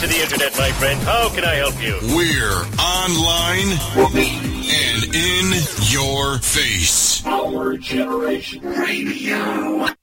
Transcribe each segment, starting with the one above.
to the internet, my friend. How can I help you? We're online and in your face. Our Generation Radio.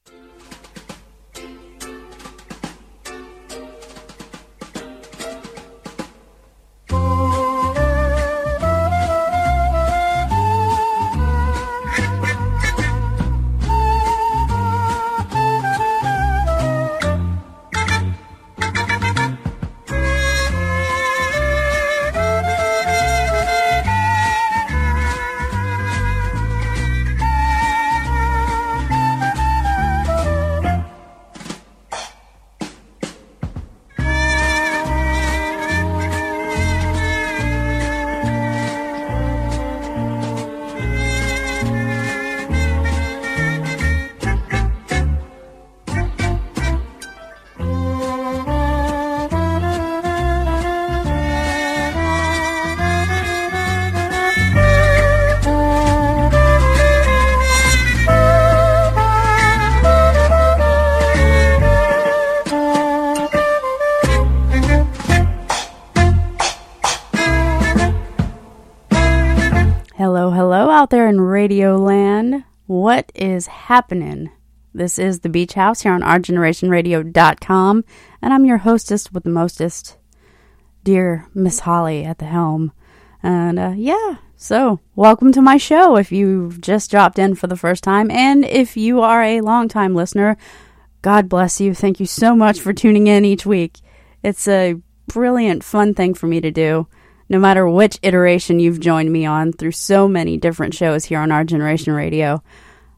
Happening? This is the Beach House here on OurGenerationRadio.com, and I'm your hostess with the mostest, dear Miss Holly at the helm. And uh, yeah, so welcome to my show if you've just dropped in for the first time, and if you are a longtime listener, God bless you. Thank you so much for tuning in each week. It's a brilliant, fun thing for me to do no matter which iteration you've joined me on through so many different shows here on our generation radio.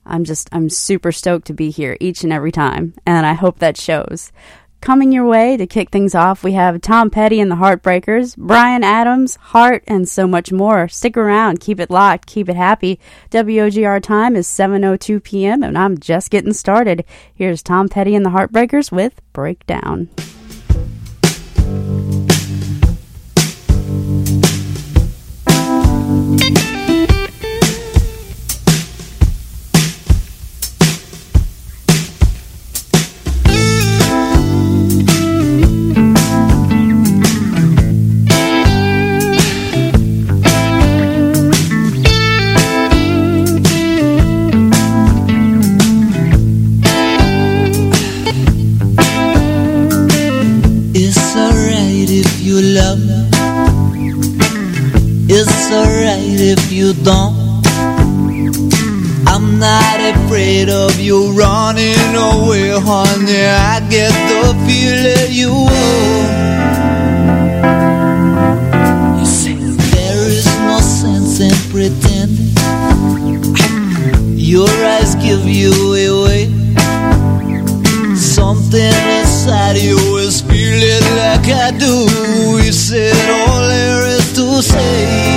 I'm just, I'm super stoked to be here each and every time, and I hope that shows. Coming your way to kick things off, we have Tom Petty and the Heartbreakers, Bryan Adams, Heart, and so much more. Stick around, keep it locked, keep it happy. WOGR time is 7.02 p.m., and I'm just getting started. Here's Tom Petty and the Heartbreakers with Breakdown. You don't. I'm not afraid of you running away, honey. I get the feeling you won't. You see, there is no sense in pretending. Your eyes give you away. Something inside you is feeling like I do. You said all there is say.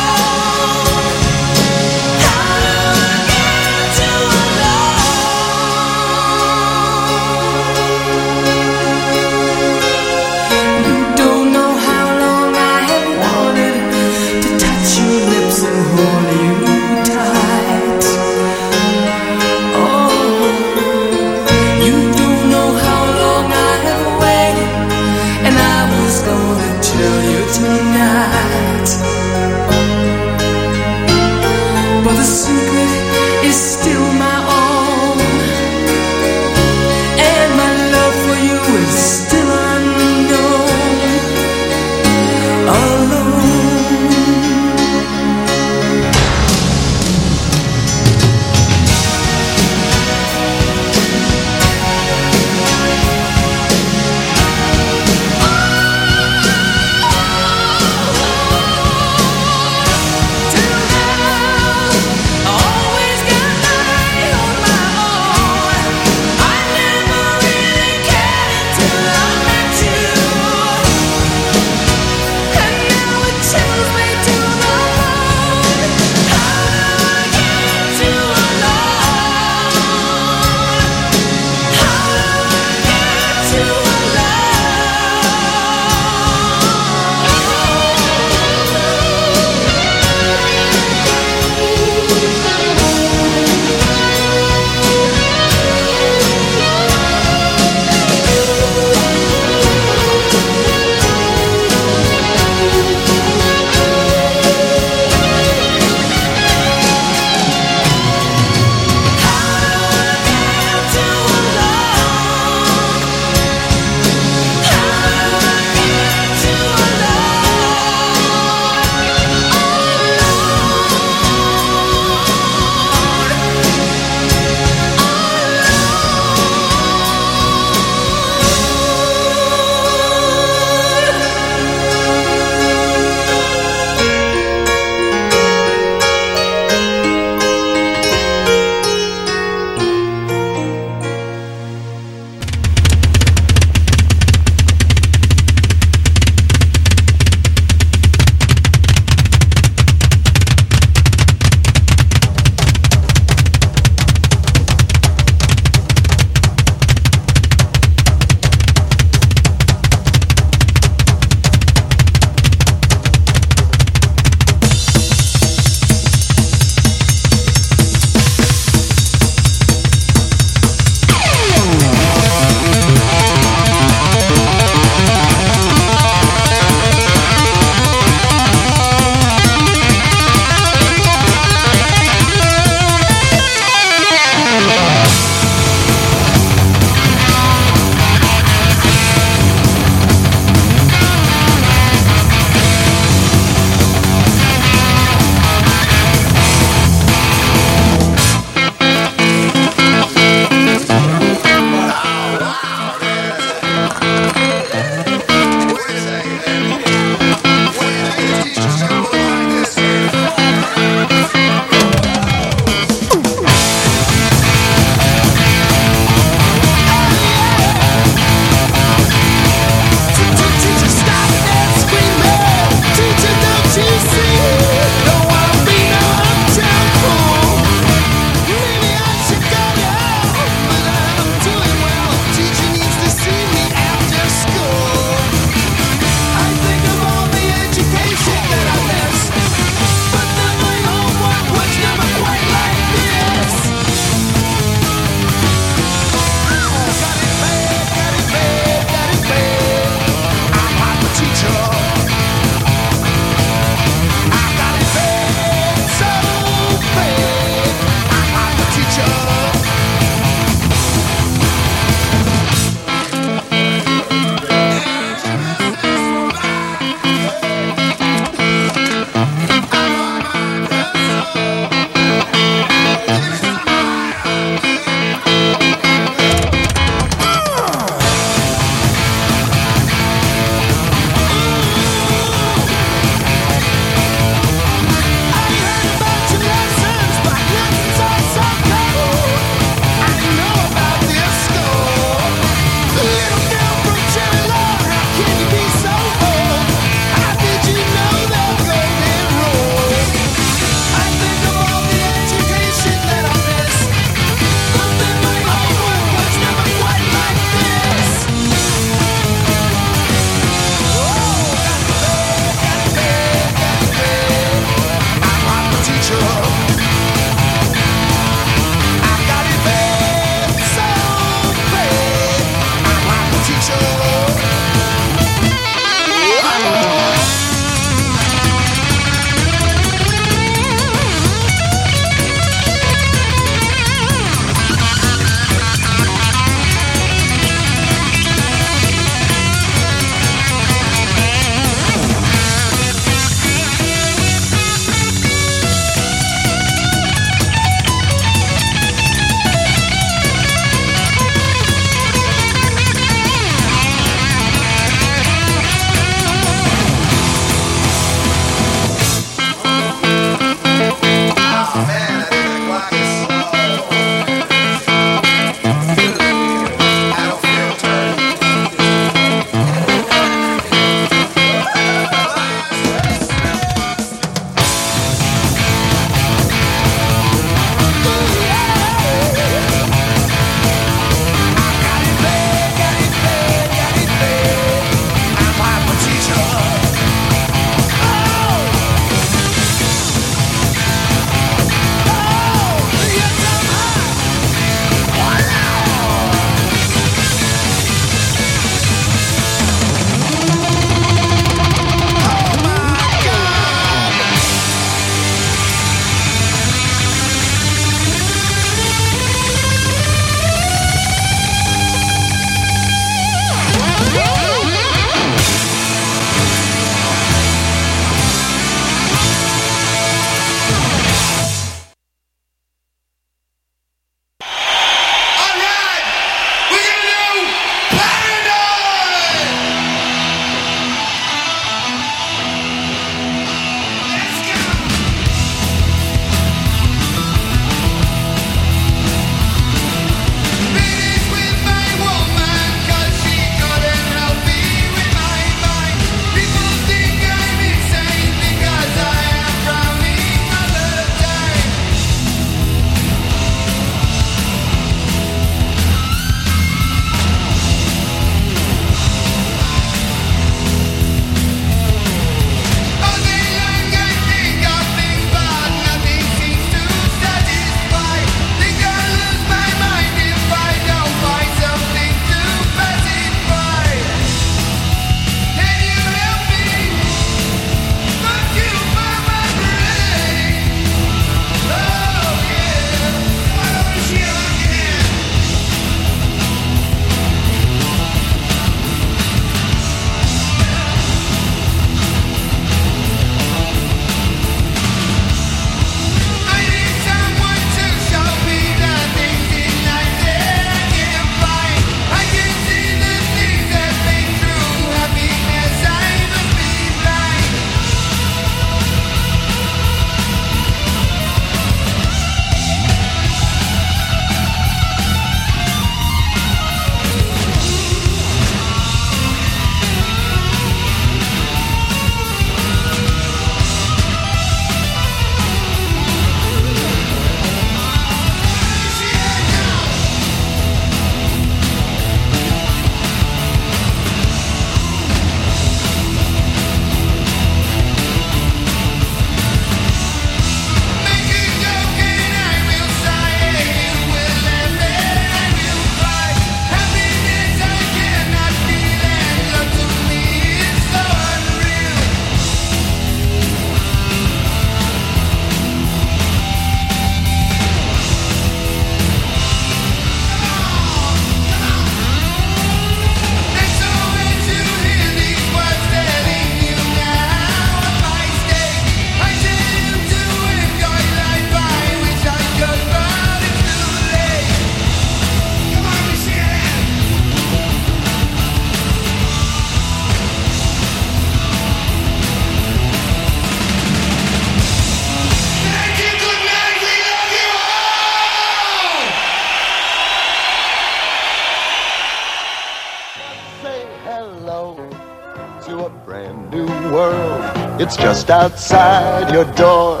Just outside your door.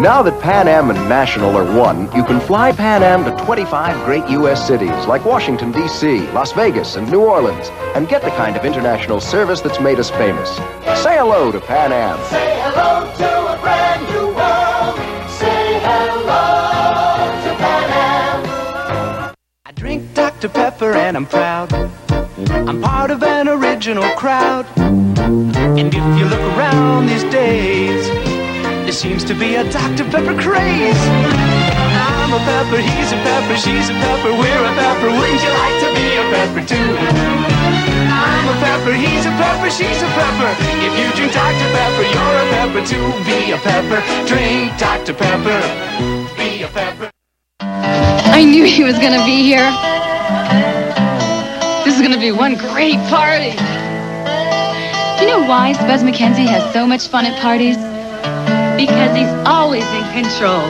Now that Pan Am and National are one, you can fly Pan Am to 25 great U.S. cities like Washington, D.C., Las Vegas, and New Orleans, and get the kind of international service that's made us famous. Say hello to Pan Am. Say hello to a brand new world. Say hello to Pan Am. I drink Dr. Pepper and I'm proud. I'm part of an original crowd. And if you look around these days, there seems to be a Dr. Pepper craze. I'm a pepper, he's a pepper, she's a pepper, we're a pepper. Wouldn't you like to be a pepper too? I'm a pepper, he's a pepper, she's a pepper. If you drink Dr. Pepper, you're a pepper too. Be a pepper, drink Dr. Pepper. Be a pepper. I knew he was gonna be here. This is gonna be one great party. You know why Spuds MacKenzie has so much fun at parties? Because he's always in control.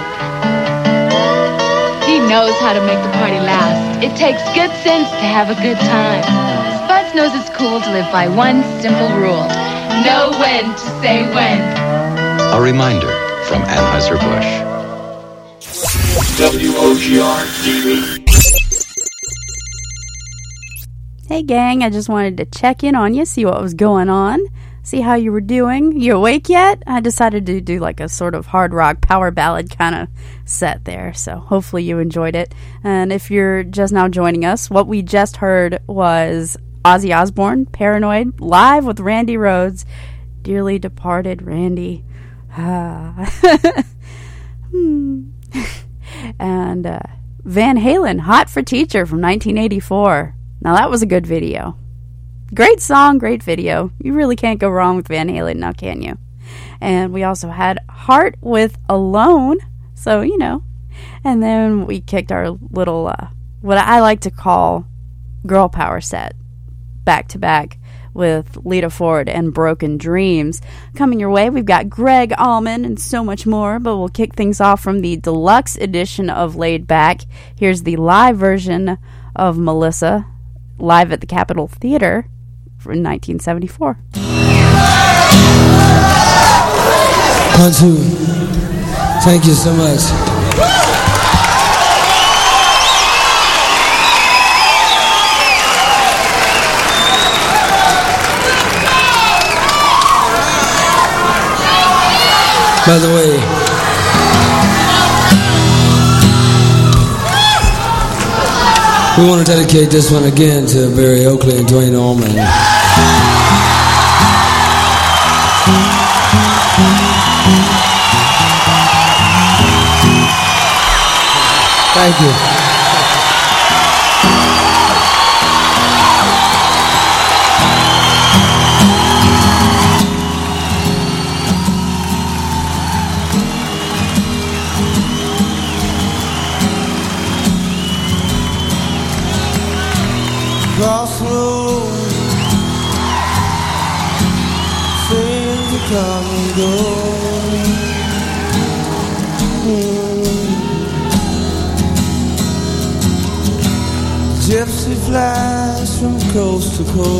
He knows how to make the party last. It takes good sense to have a good time. Spuzz knows it's cool to live by one simple rule. Know when to say when. A reminder from Anheuser-Busch. WOGR TV. Hey, gang, I just wanted to check in on you, see what was going on, see how you were doing. You awake yet? I decided to do like a sort of hard rock power ballad kind of set there, so hopefully you enjoyed it. And if you're just now joining us, what we just heard was Ozzy Osbourne, Paranoid, live with Randy Rhoads, dearly departed Randy. Ah. Hmm. and uh, Van Halen, Hot for Teacher from 1984. Now that was a good video. Great song, great video. You really can't go wrong with Van Halen now, can you? And we also had Heart with Alone. So, you know. And then we kicked our little, uh, what I like to call girl power set back to back with Lita Ford and Broken Dreams. Coming your way, we've got Gregg Allman and so much more, but we'll kick things off from the deluxe edition of Laid Back. Here's the live version of Melissa, live at the Capitol Theater in 1974. One, two. Thank you so much. By the way, we want to dedicate this one again to Berry Oakley and Duane Allman. Thank you. Coast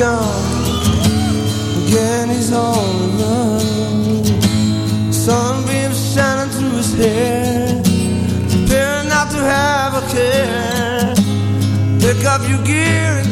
gone. Again, he's all alone. Sunbeams shining through his hair. Appearing not to have a care. Pick up your gear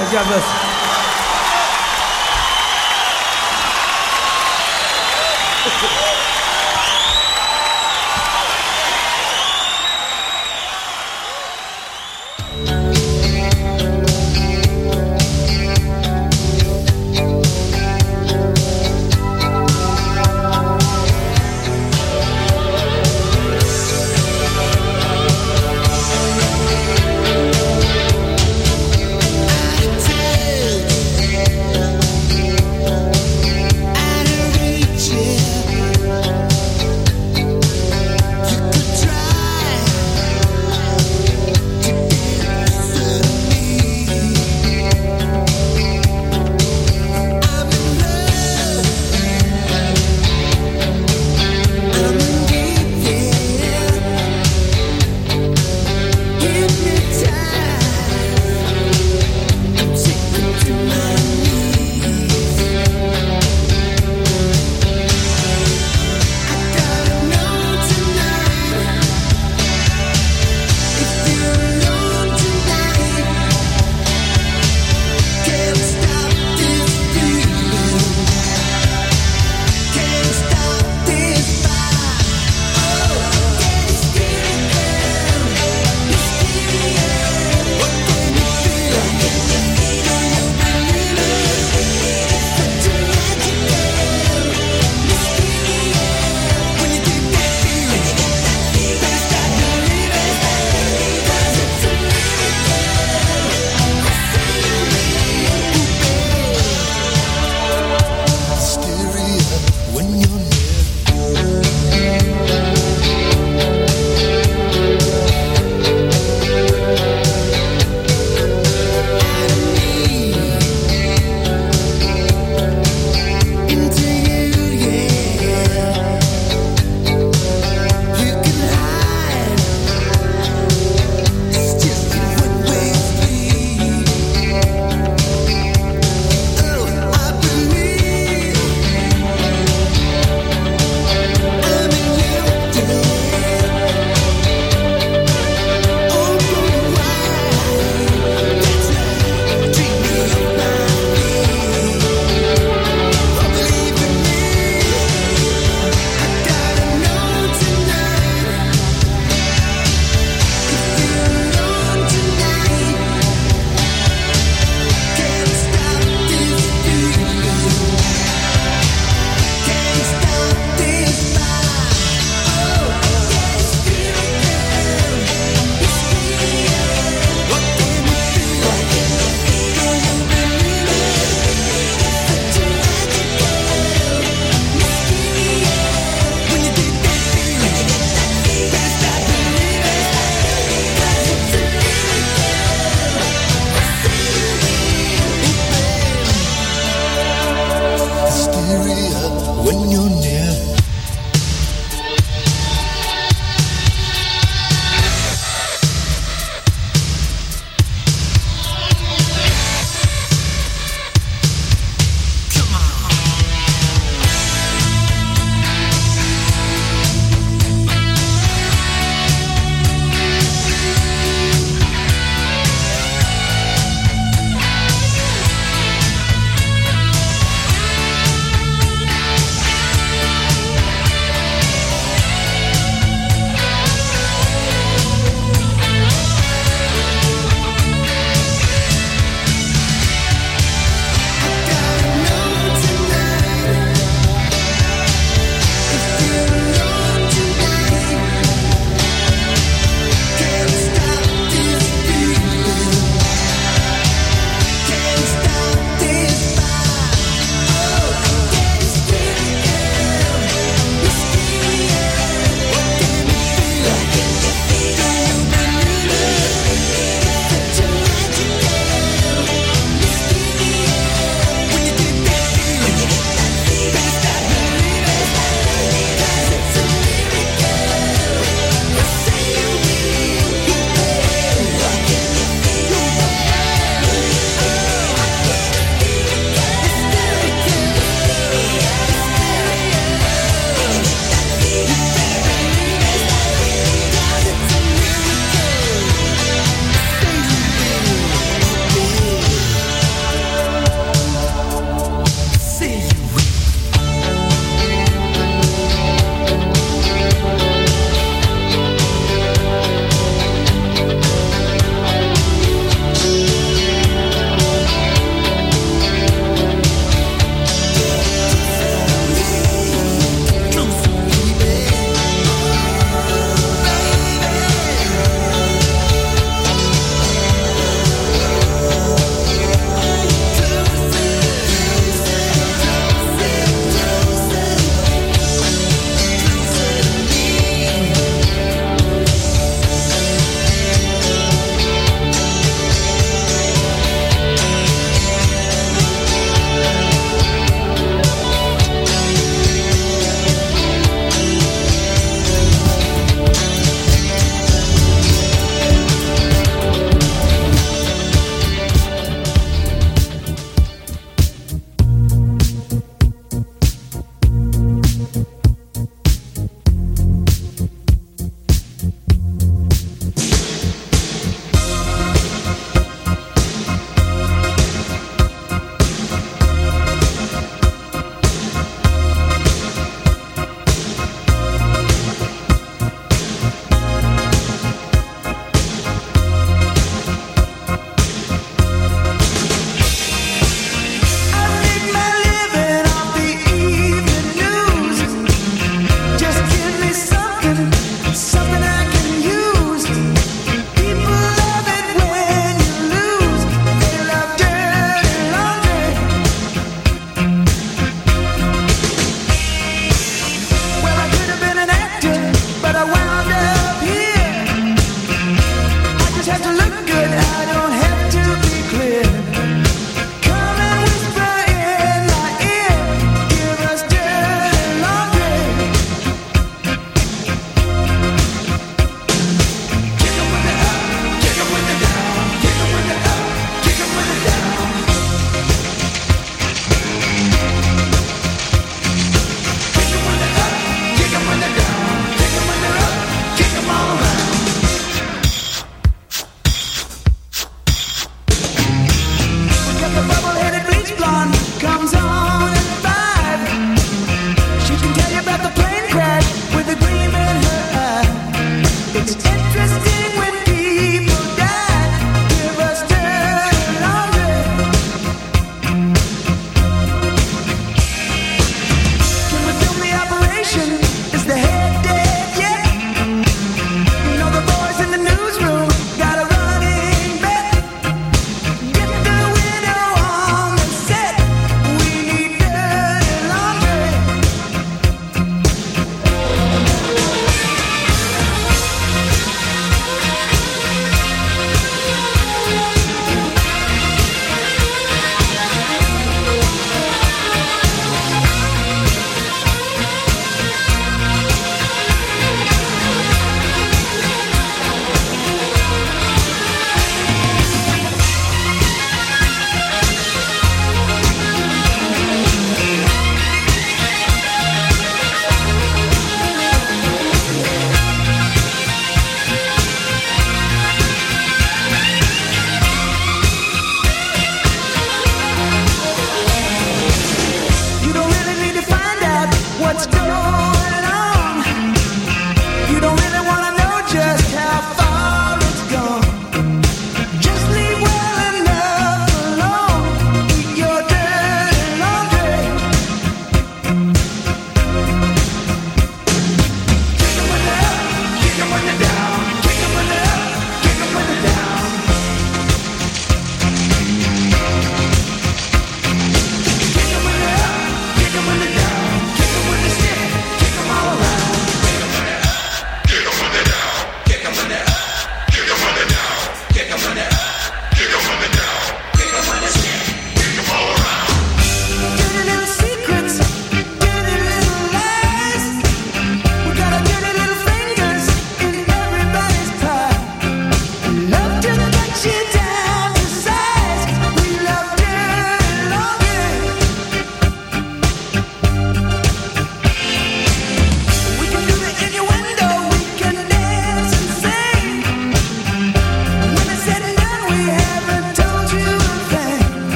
guys. God bless.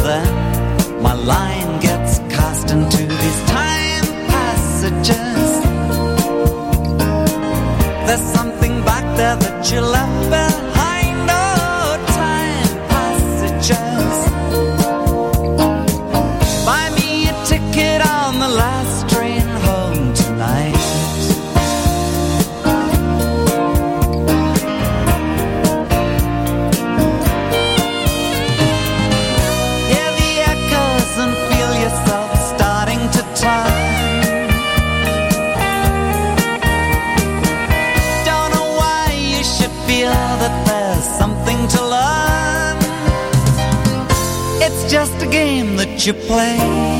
over, my line gets cast into these time passages. There's something back there that you left. You play.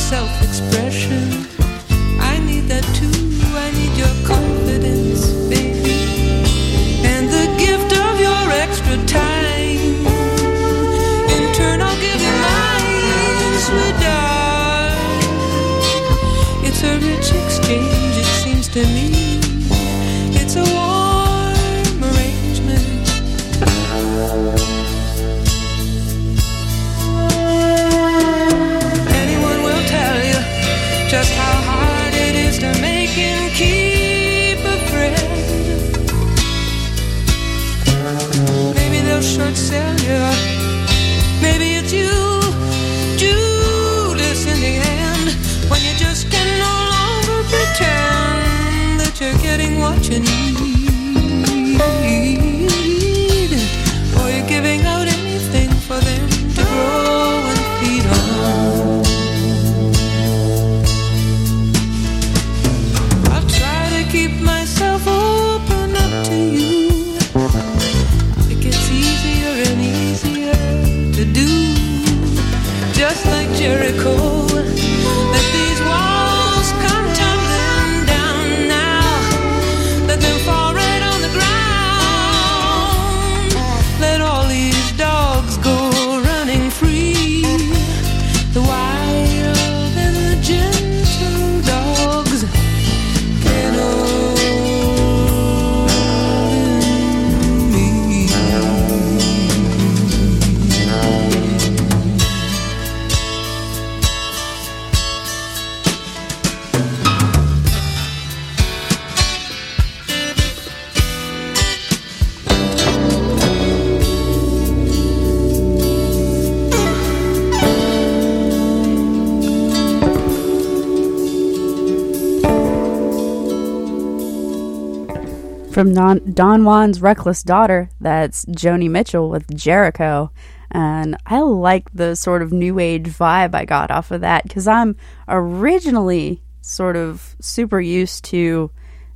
Self you need. Or giving out anything for them to grow and feed on. I'll try to keep myself open up to you. It gets easier and easier to do. Just like Jericho. From Don, Don Juan's Reckless Daughter, that's Joni Mitchell with Jericho. And I like the sort of new age vibe I got off of that because I'm originally sort of super used to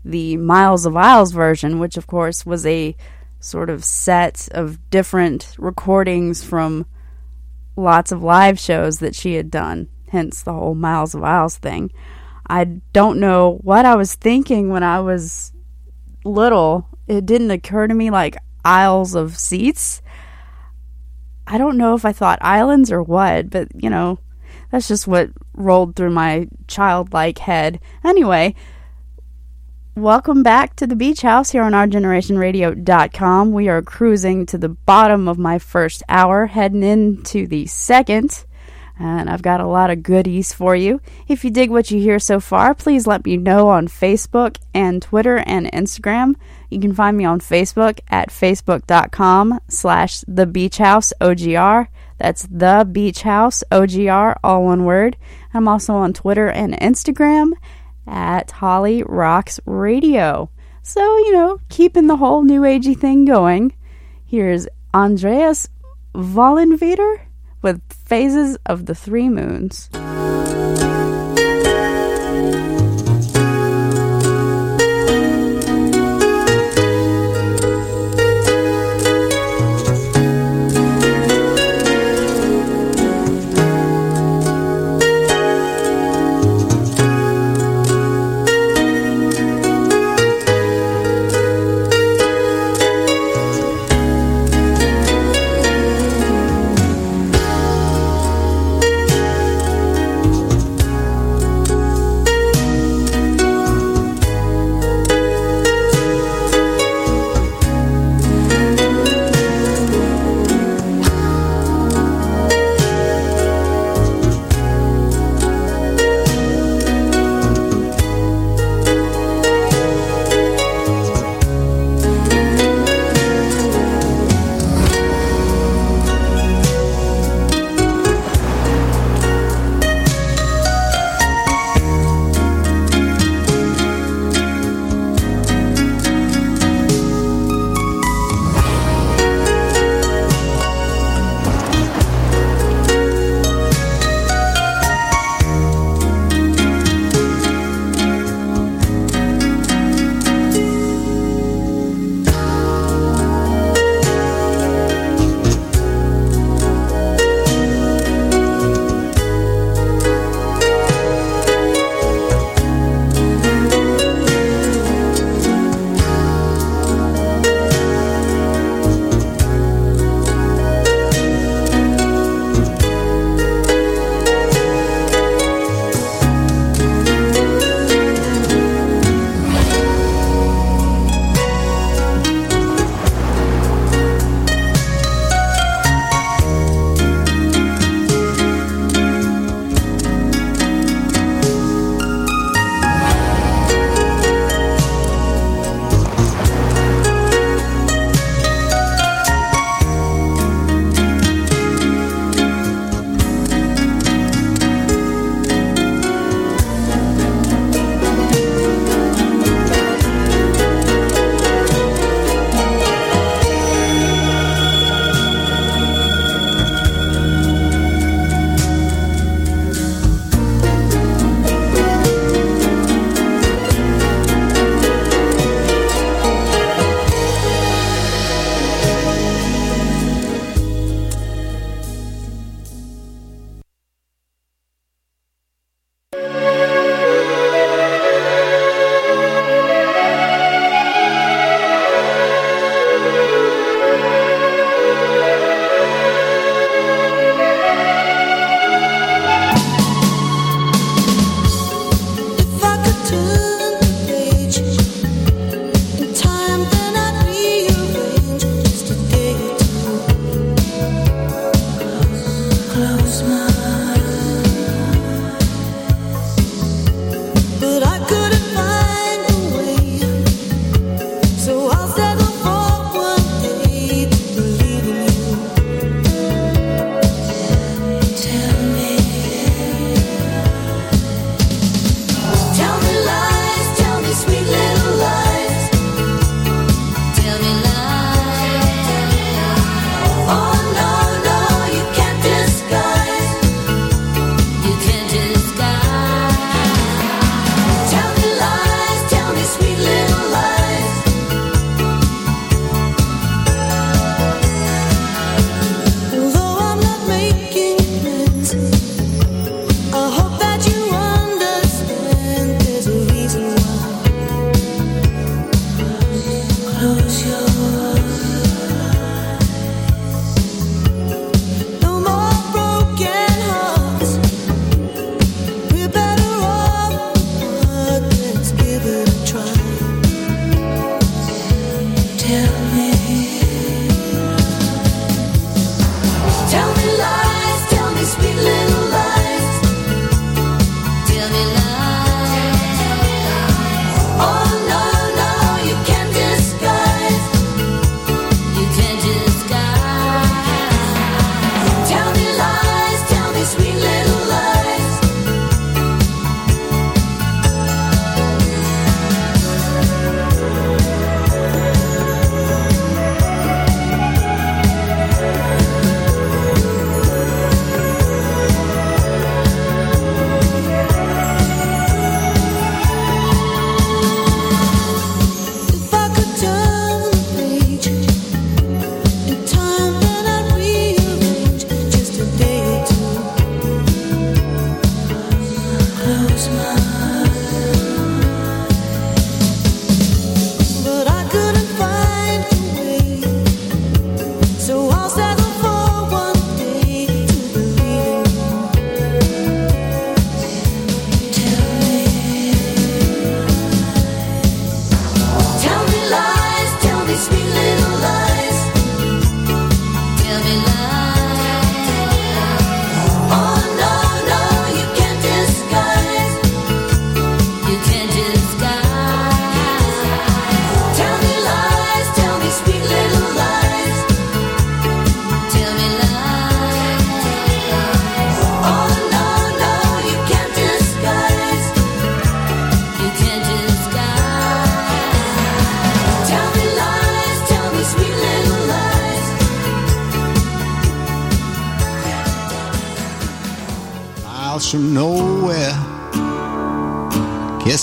the Miles of Aisles version, which of course was a sort of set of different recordings from lots of live shows that she had done, hence the whole Miles of Aisles thing. I don't know what I was thinking when I was little. It didn't occur to me like aisles of seats. I don't know if I thought islands or what, but you know, that's just what rolled through my childlike head. Anyway, welcome back to the beach house here on ourgenerationradio.com. We are cruising to the bottom of my first hour, heading into the second. And I've got a lot of goodies for you. If you dig what you hear so far, please let me know on Facebook and Twitter and Instagram. You can find me on Facebook at facebook.com slash the beach house OGR. That's the beach house OGR, all one word. I'm also on Twitter and Instagram at Holly Rocks Radio. So, you know, keeping the whole new agey thing going. Here's Andreas Vollenweder with Phases of the Three Moons.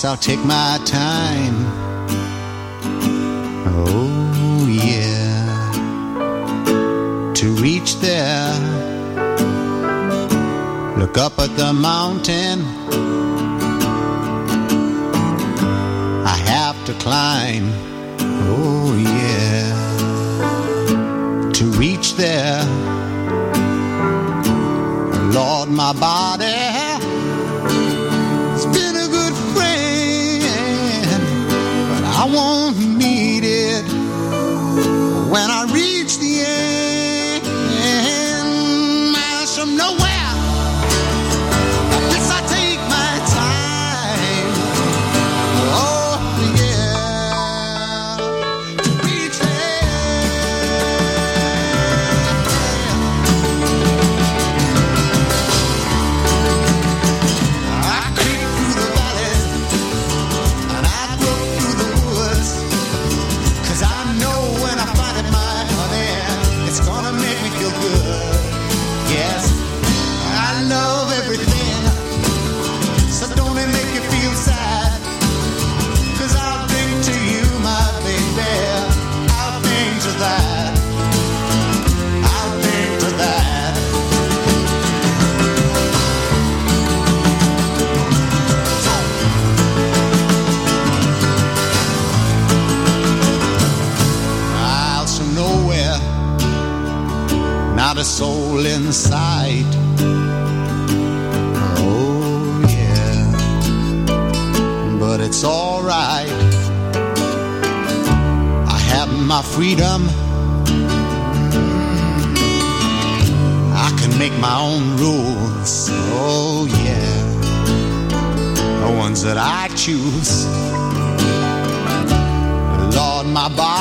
I'll take my time. Oh, yeah. To reach there, look up at the mountain inside. Oh, yeah, but it's alright. I have my freedom. I can make my own rules. Oh, yeah, the ones that I choose. Lord, my body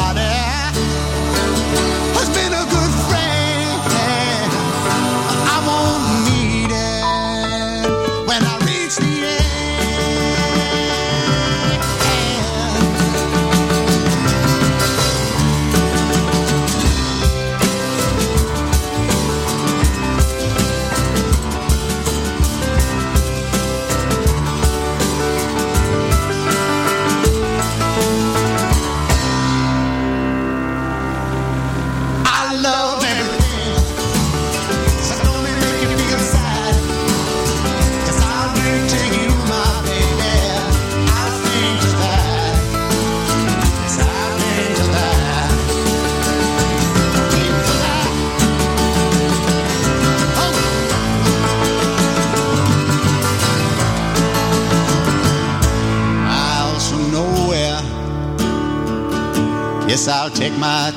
make my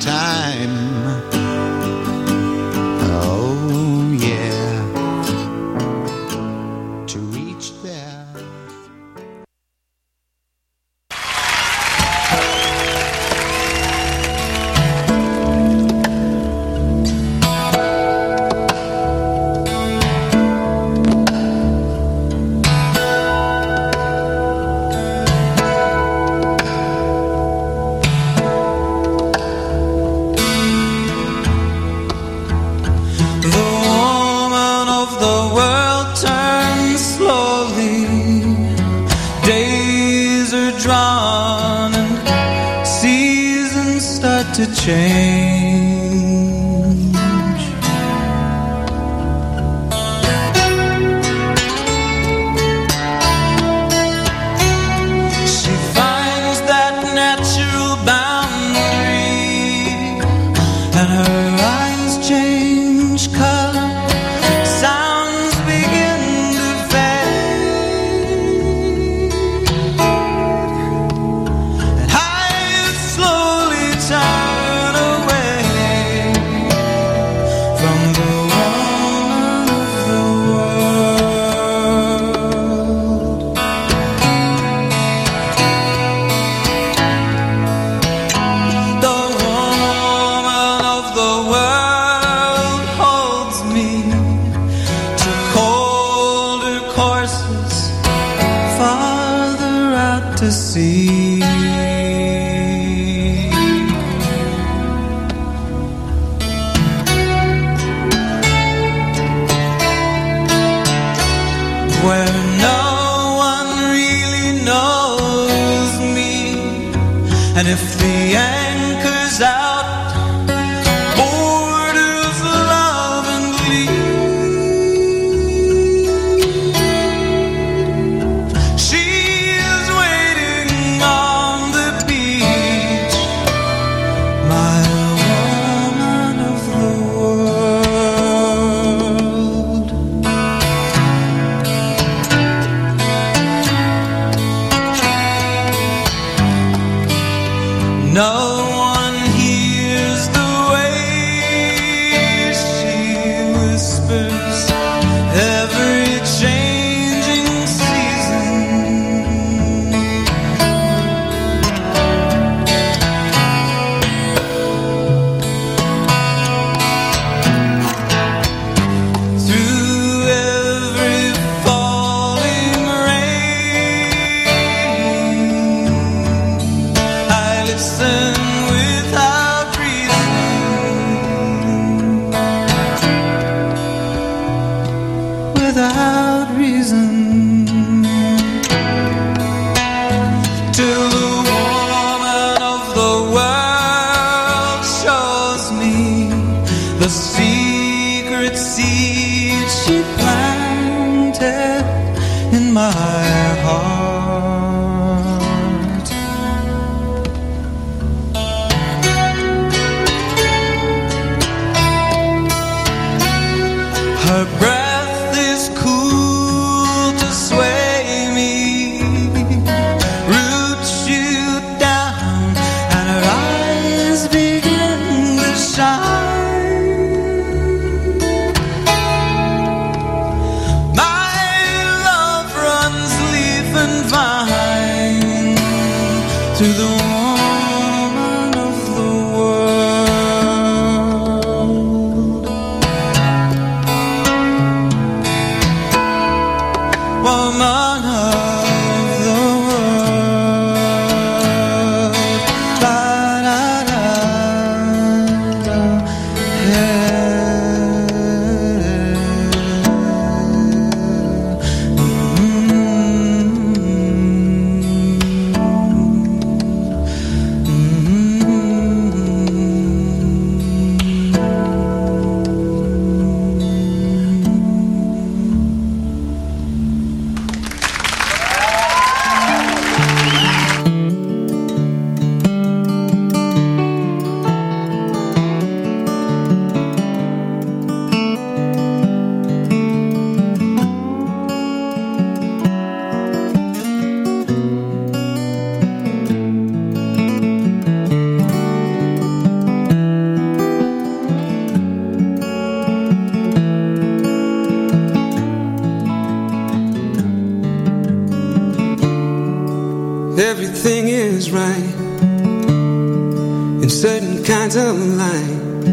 kinds of light.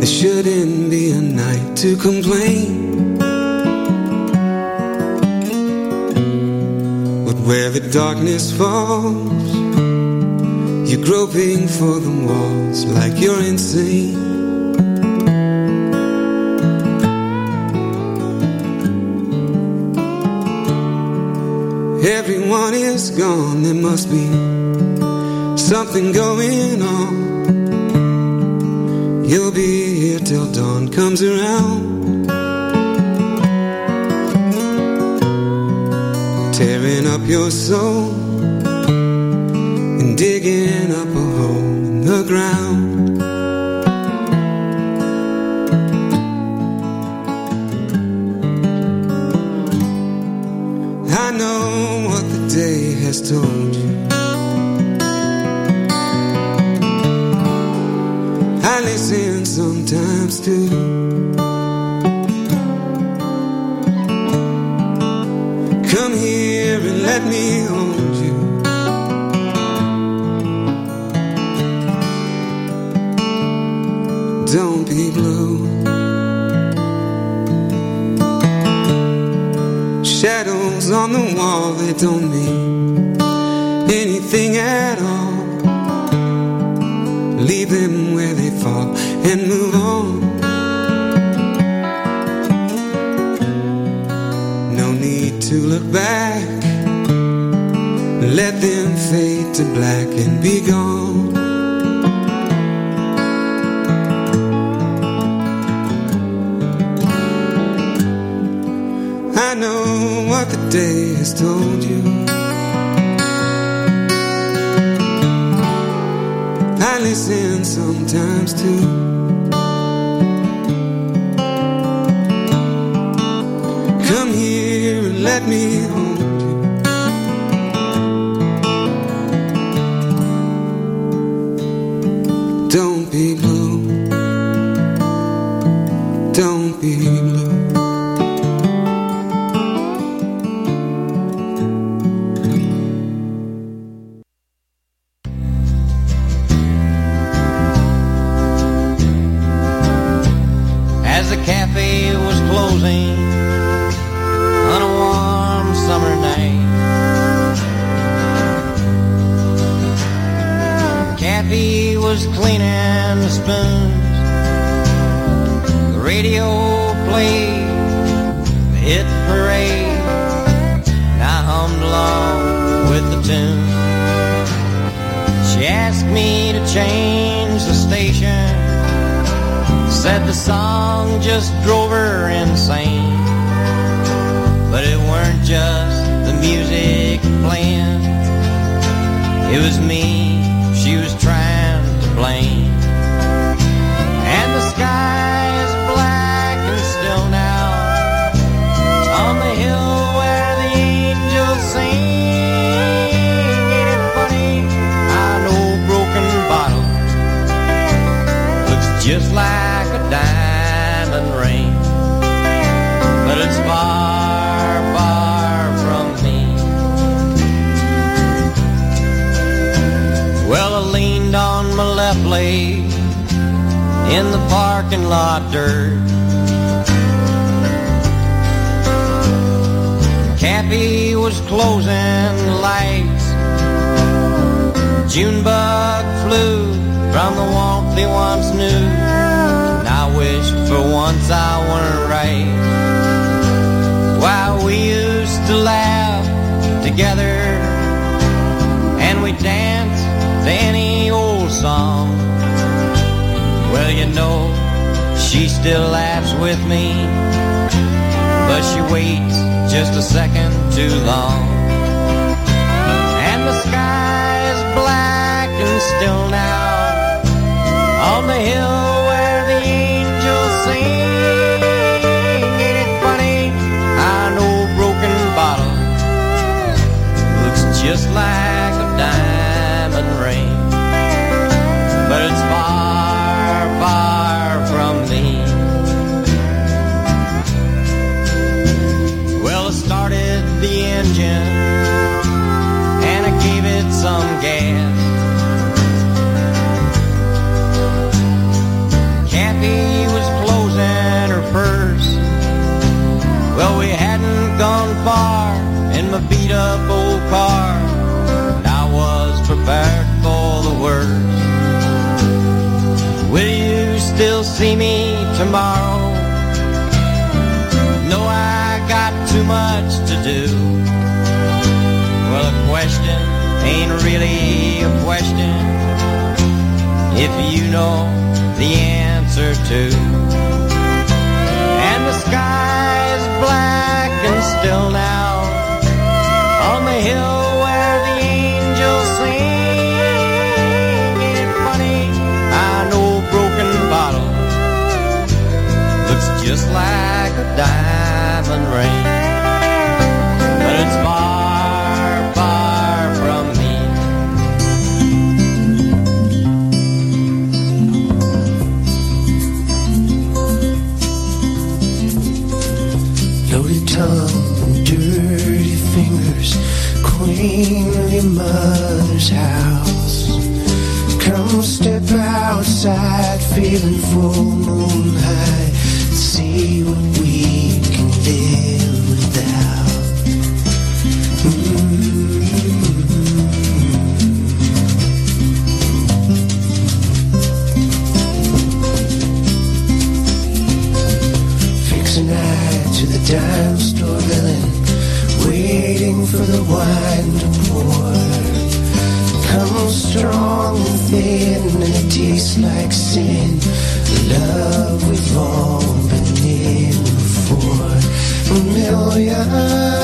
There shouldn't be a night to complain. But where the darkness falls, you're groping for the walls like you're insane. Everyone is gone, there must be something going on. You'll be here till dawn comes around. Tearing up your soul. So step outside, feeling full moon high, see what we can live without. Mm-hmm. Fix an eye to the dime store villain, waiting for the wine to pour. Come strong something that tastes like sin. Love we've all been in before. Familiar.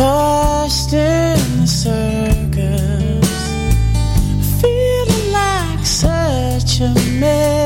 Lost in the circus, feeling like such a mess.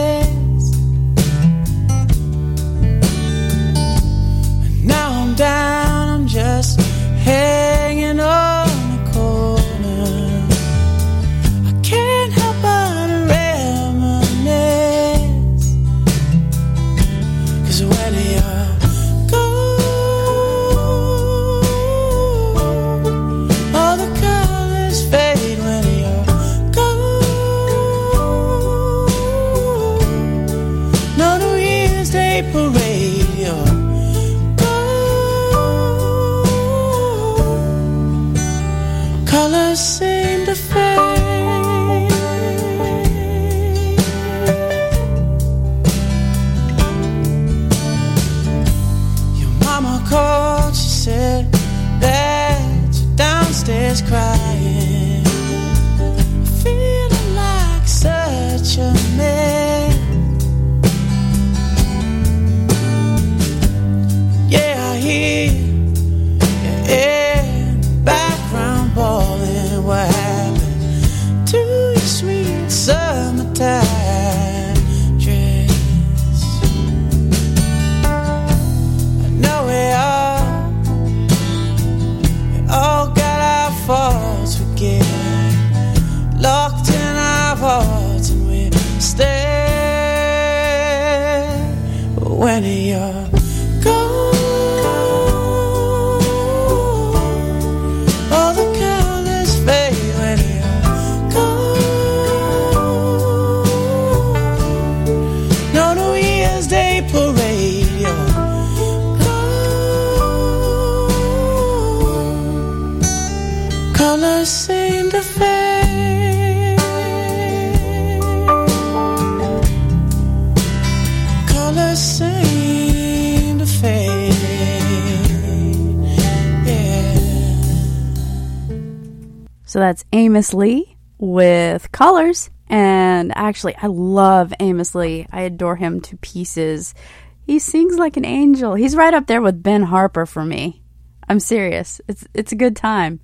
That's Amos Lee with Colors. And actually, I love Amos Lee. I adore him to pieces. He sings like an angel. He's right up there with Ben Harper for me. I'm serious. It's it's a good time.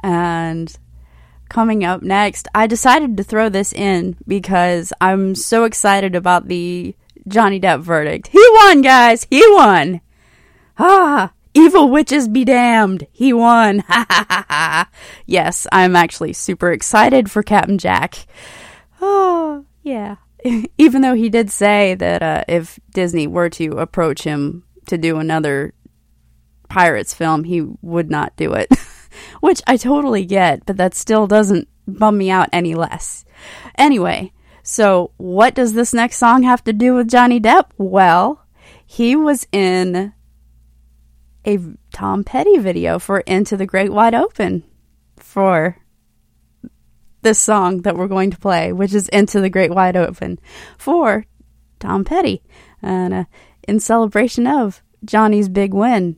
And coming up next, I decided to throw this in because I'm so excited about the Johnny Depp verdict. He won, guys. He won. Ah, evil witches be damned. He won. Ha ha ha ha. Yes, I'm actually super excited for Captain Jack. Oh, yeah. Even though he did say that uh, if Disney were to approach him to do another Pirates film, he would not do it. Which I totally get, but that still doesn't bum me out any less. Anyway, so what does this next song have to do with Johnny Depp? Well, he was in a Tom Petty video for Into the Great Wide Open for this song that we're going to play, which is Into the Great Wide Open for Tom Petty, and uh, in celebration of Johnny's big win.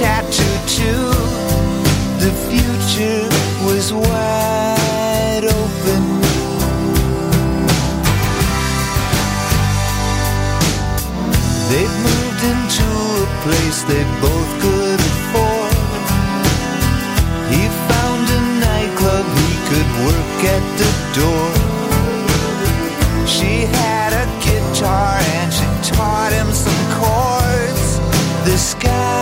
Tattoo too. The future was wide open. They moved into a place they both could afford. He found a nightclub he could work at the door. She had a guitar and she taught him some chords. The sky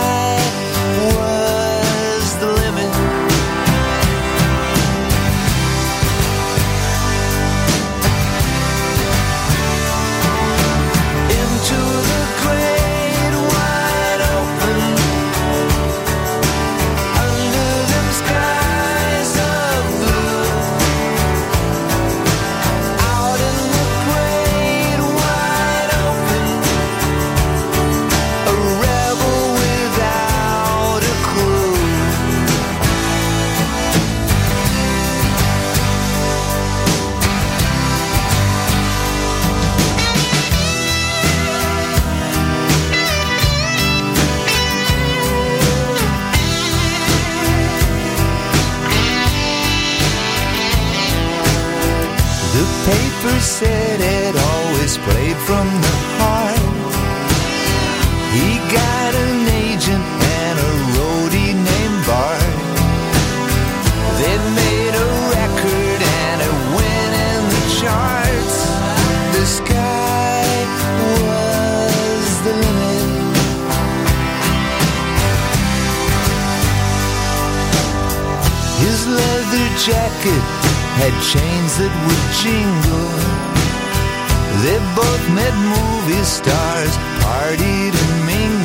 said it always played from the heart. He got an agent and a roadie named Bart. They made a record and it went in the charts. The sky was the limit. His leather jacket had chains that would jingle. They both met movie stars, partied and mingled.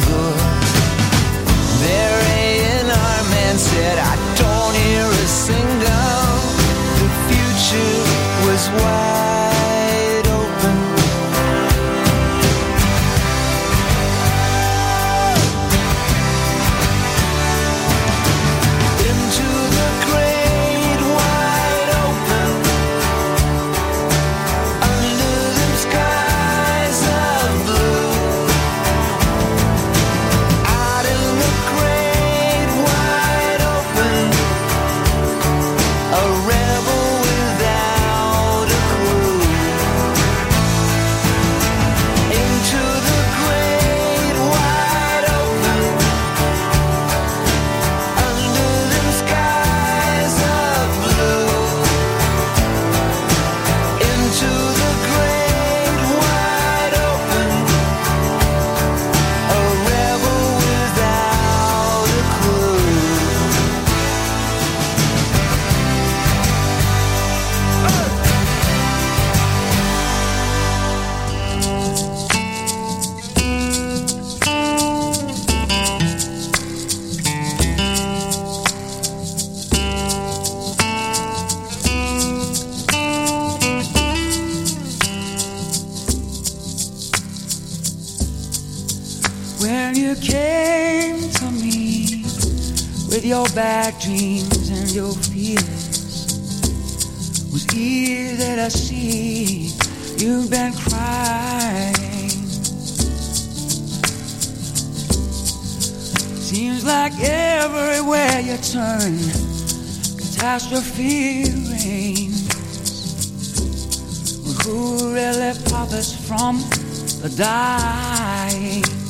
your turn. Catastrophe reigns. Who really profits from the dying?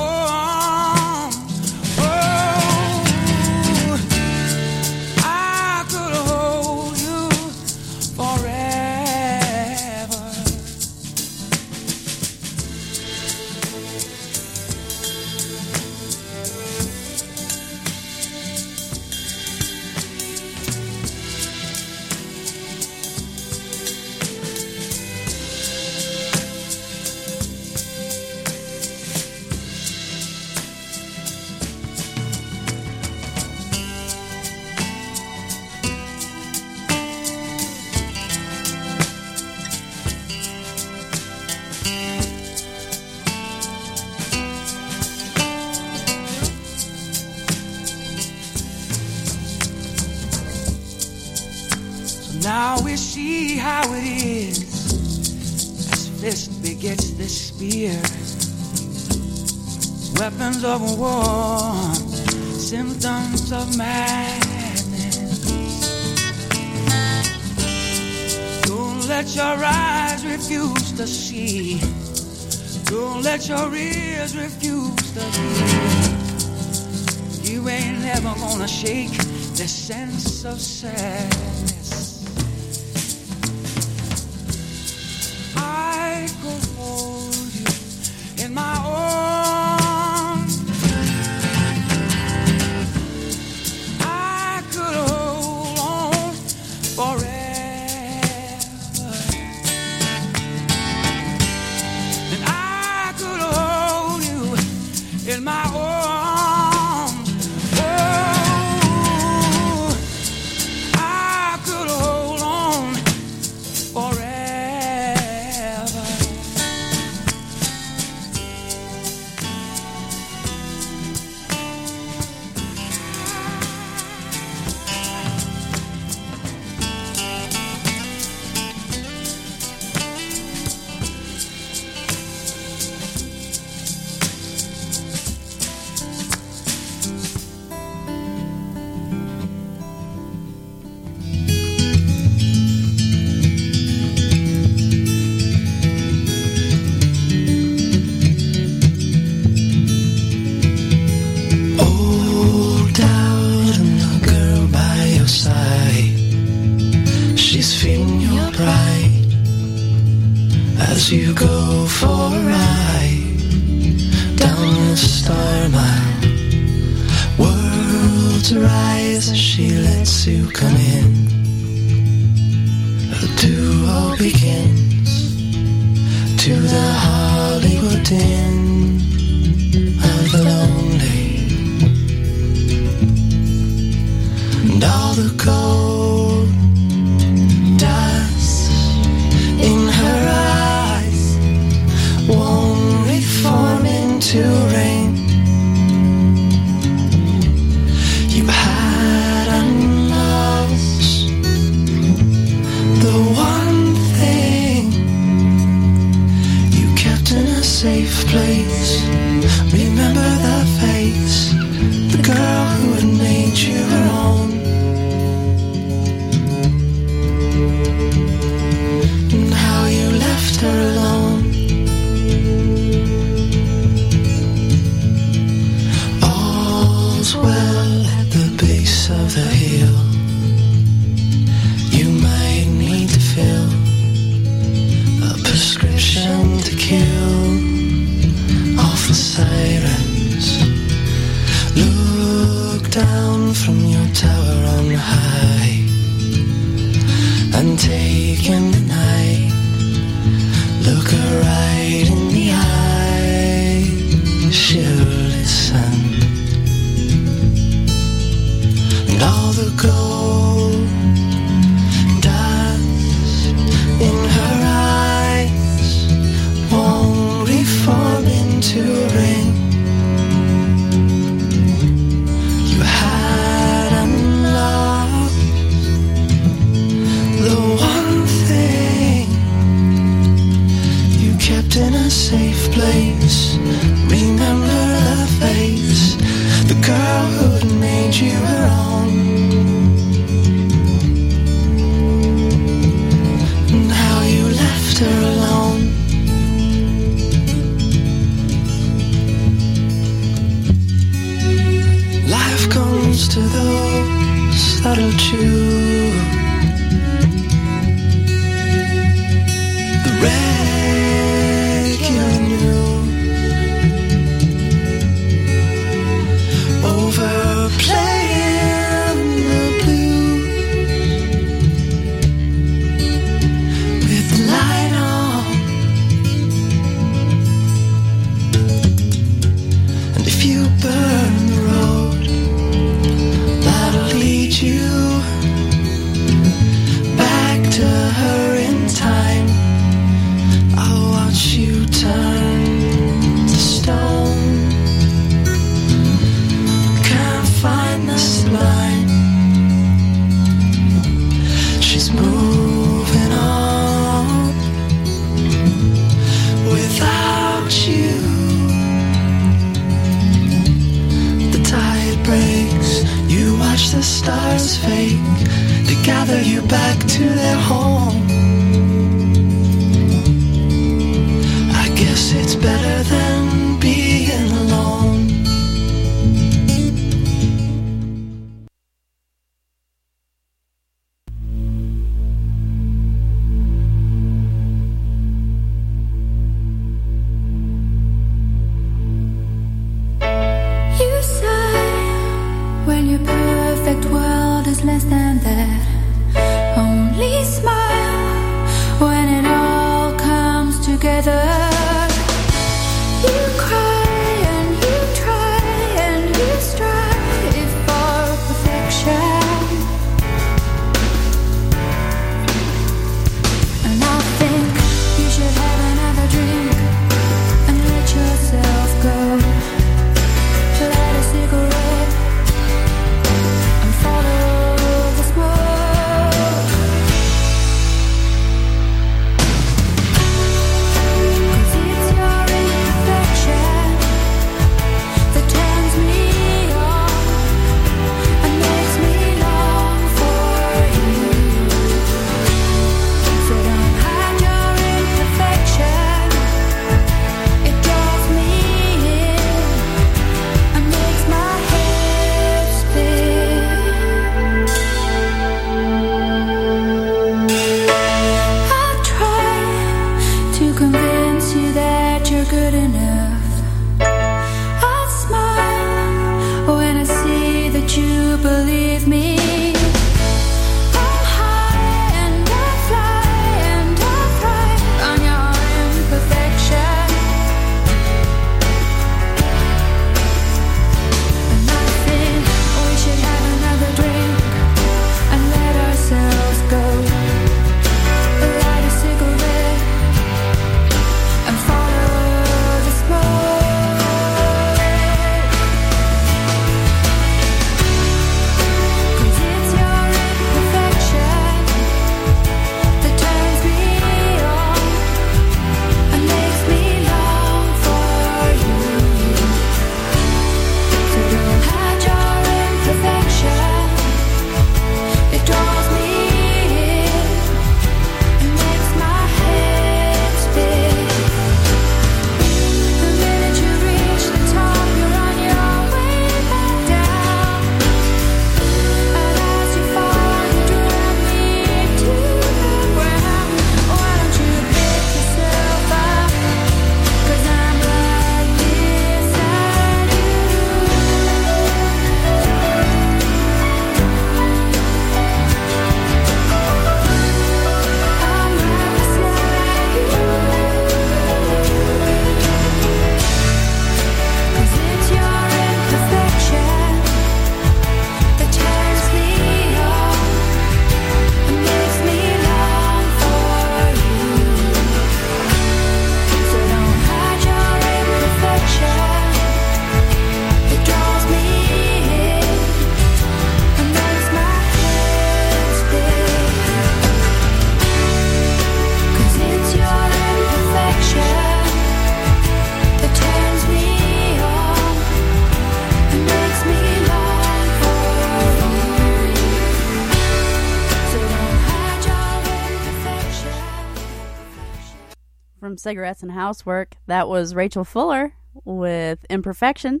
Cigarettes and Housework, that was Rachel Fuller with Imperfection.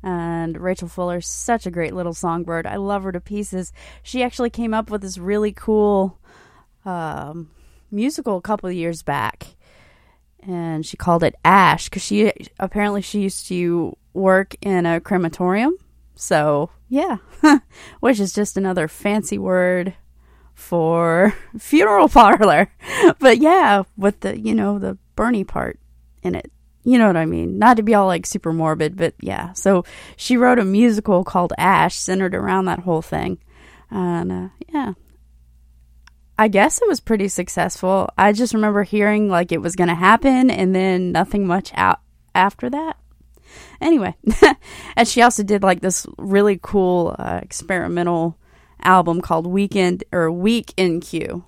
And Rachel Fuller's such a great little songbird. I love her to pieces. She actually came up with this really cool um, musical a couple of years back. And she called it Ash because she apparently she used to work in a crematorium. So, yeah, which is just another fancy word for funeral parlor. But yeah, with the, you know, the Bernie part in it. You know what I mean? Not to be all like super morbid, but yeah. So she wrote a musical called Ash centered around that whole thing. And uh, yeah. I guess it was pretty successful. I just remember hearing like it was going to happen and then nothing much out after that. Anyway, and she also did like this really cool uh, experimental album called Weekend or Week in Kew,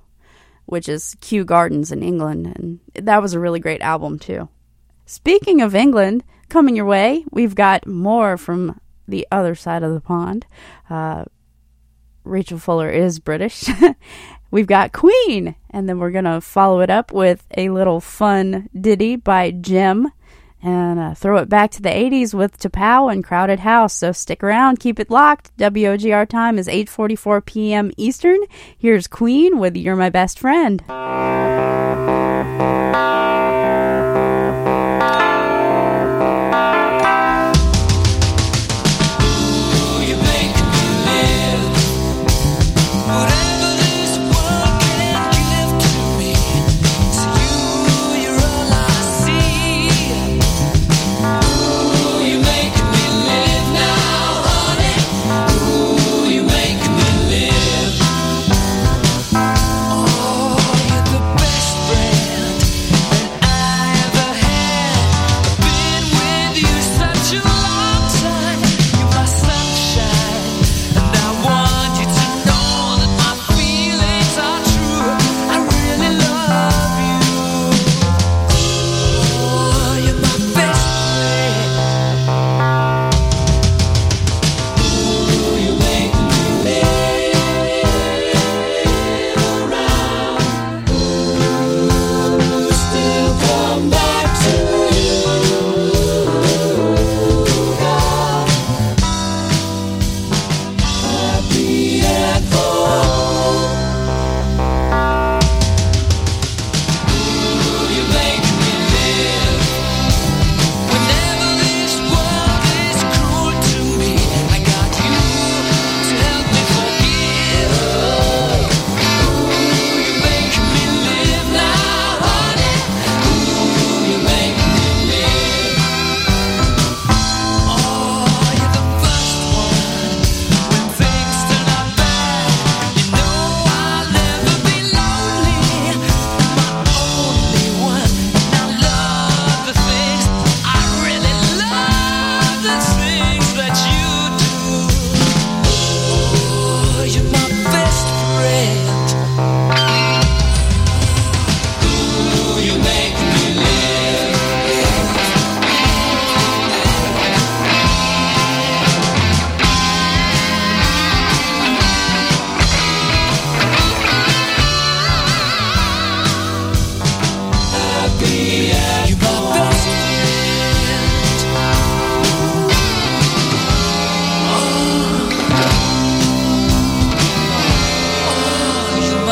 which is Kew Gardens in England, and that was a really great album too. Speaking of England, coming your way, we've got more from the other side of the pond. Uh, Rachel Fuller is British. We've got Queen, and then we're going to follow it up with a little fun ditty by Jim and uh, throw it back to the 80s with Tapow and Crowded House. So stick around, keep it locked. WOGR time is 8:44 p.m. Eastern. Here's Queen with You're My Best Friend.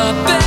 my bed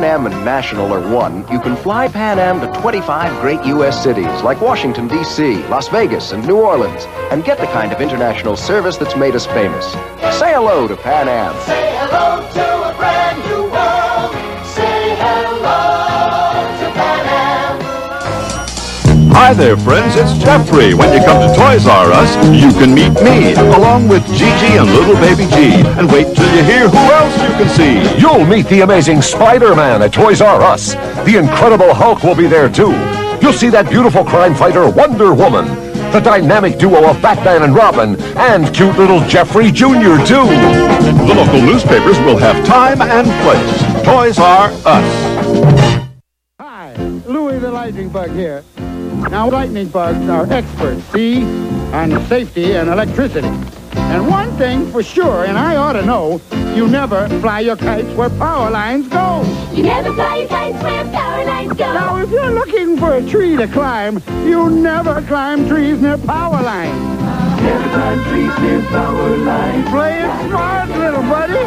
Pan Am and National are one, you can fly Pan Am to 25 great U.S. cities like Washington, D.C., Las Vegas, and New Orleans, and get the kind of international service that's made us famous. Say hello to Pan Am. Say hello to Hi there, friends. It's Geoffrey. When you come to Toys R Us, you can meet me, along with Gigi and little baby G. And wait till you hear who else you can see. You'll meet the amazing Spider-Man at Toys R Us. The Incredible Hulk will be there too. You'll see that beautiful crime fighter Wonder Woman, the dynamic duo of Batman and Robin, and cute little Geoffrey Jr. too. The local newspapers will have time and place. Toys R Us. Hi, Louis the Lightning Bug here. Now, lightning bugs are experts, see, on safety and electricity. And one thing for sure, and I ought to know, you never fly your kites where power lines go. You never fly your kites where power lines go. Now, if you're looking for a tree to climb, you never climb trees near power lines. Never climb trees near power lines. Play it smart, little buddy.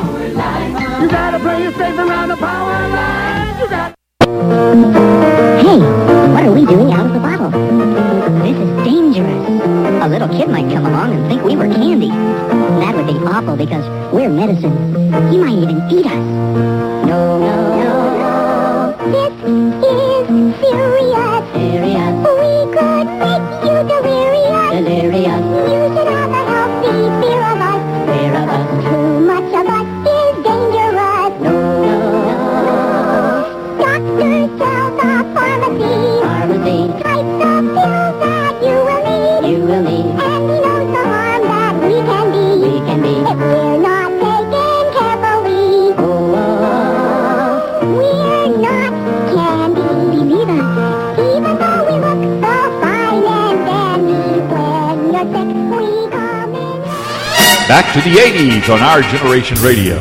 You gotta play it safe around the power lines. You got. Hey, what are we doing out of the bottle? This is dangerous. A little kid might come along and think we were candy. That would be awful because we're medicine. He might even eat us. No, no, to the 80s on our generation radio.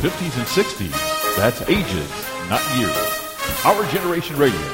50s, and 60s. That's ages, not years. Our Generation Radio.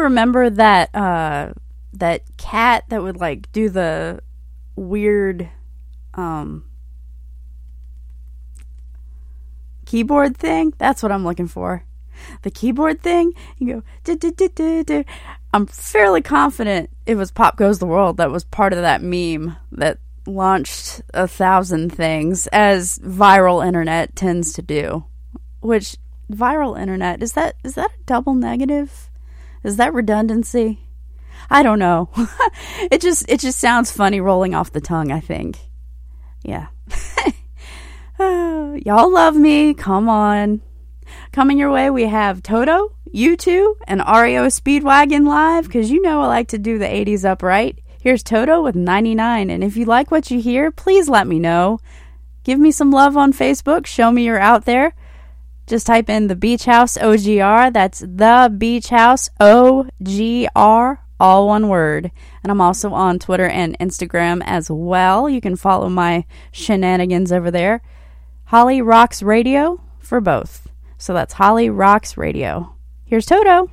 Remember that uh that cat that would like do the weird um keyboard thing? That's what I'm looking for. The keyboard thing, you go. I'm fairly confident it was Pop Goes the World that was part of that meme that launched a thousand things as viral internet tends to do. Which viral internet is that is that a double negative? Is that redundancy? I don't know. it just it just sounds funny rolling off the tongue, I think. Yeah. Y'all love me. Come on. Coming your way, we have Toto, U2, and REO Speedwagon live because you know I like to do the 80s upright. Here's Toto with 99. And if you like what you hear, please let me know. Give me some love on Facebook. Show me you're out there. Just type in the Beach House OGR. That's the Beach House OGR, all one word. And I'm also on Twitter and Instagram as well. You can follow my shenanigans over there. Holly Rocks Radio for both. So that's Holly Rocks Radio. Here's Toto.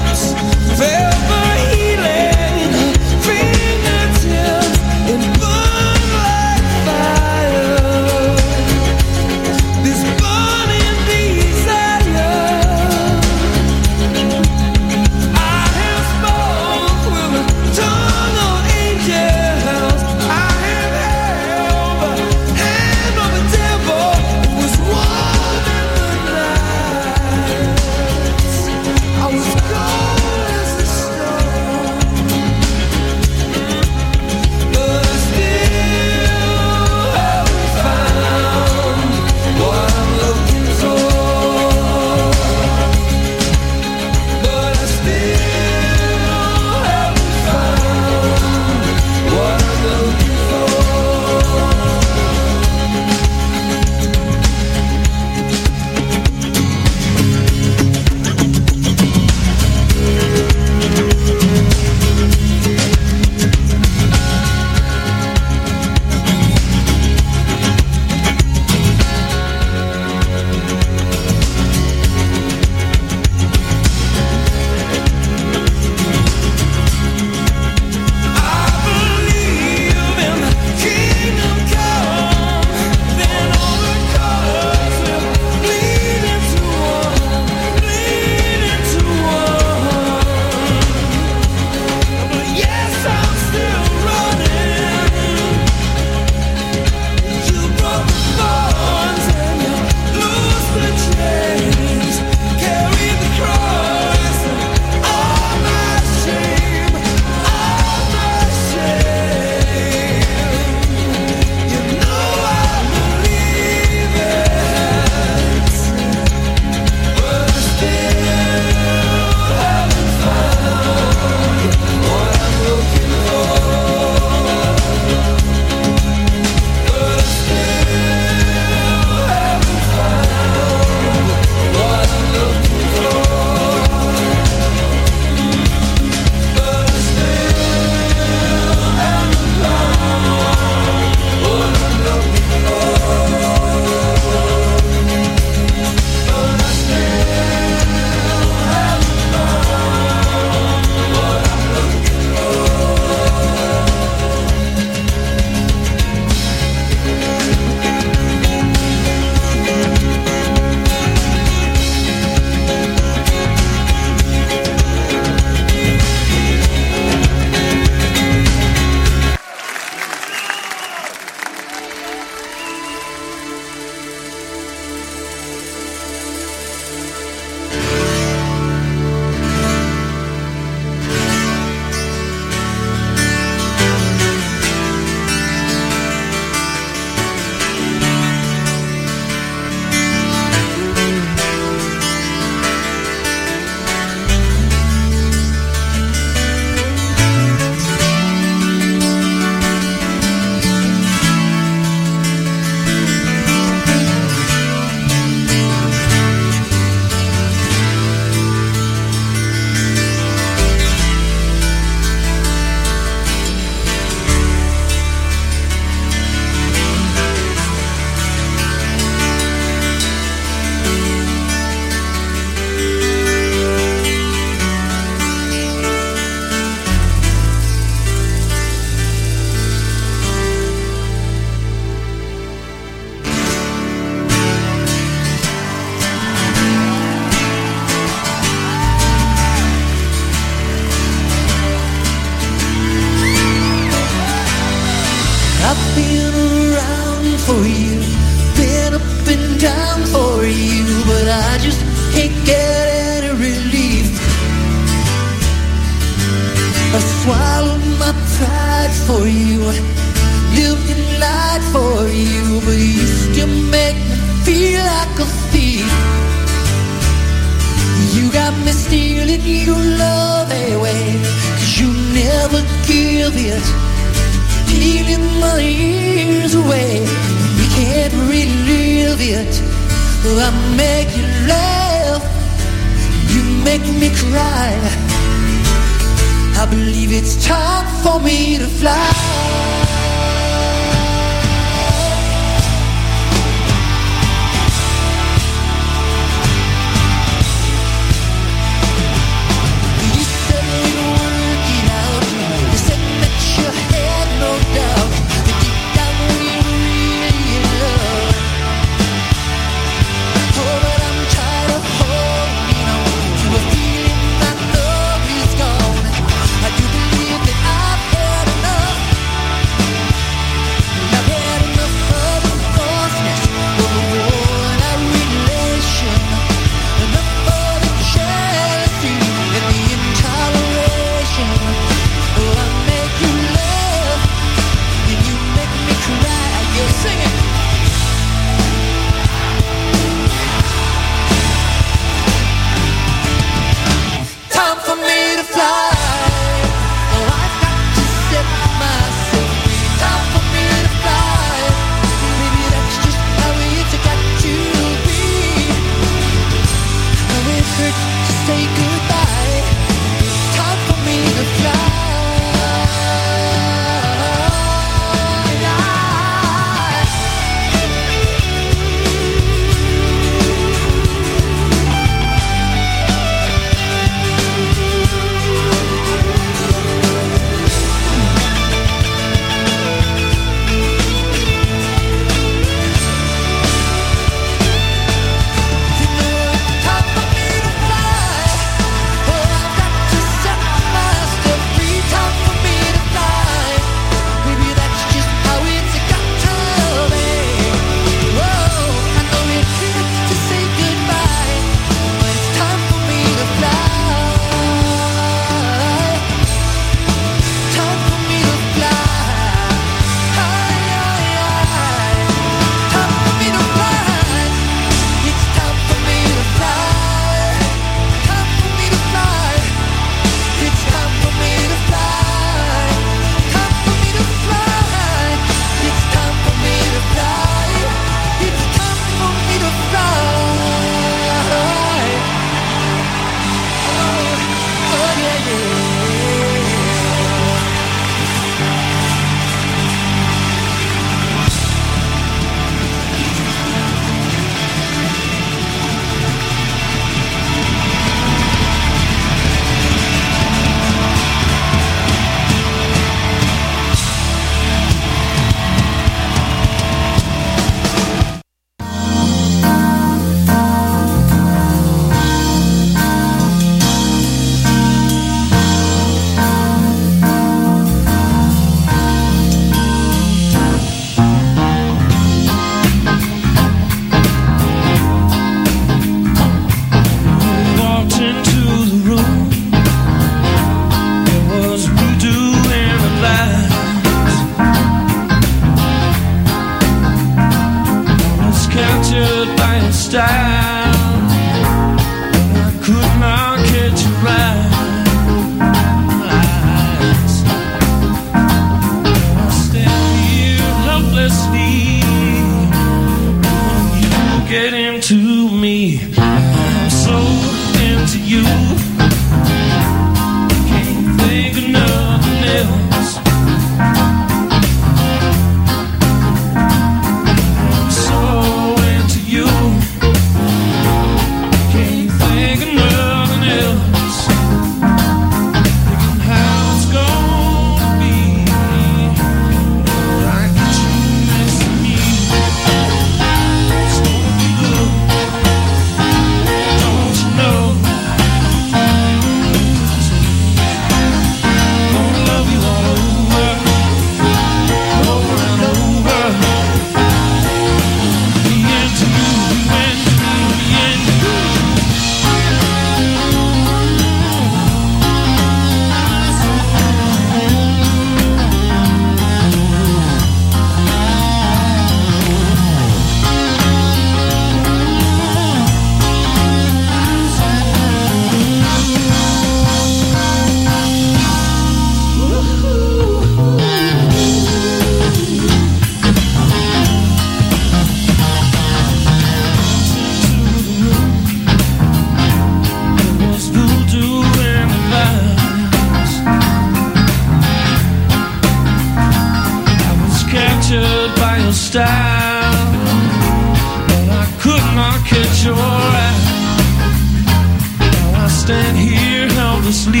Helplessly,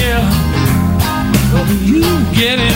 yeah. You get into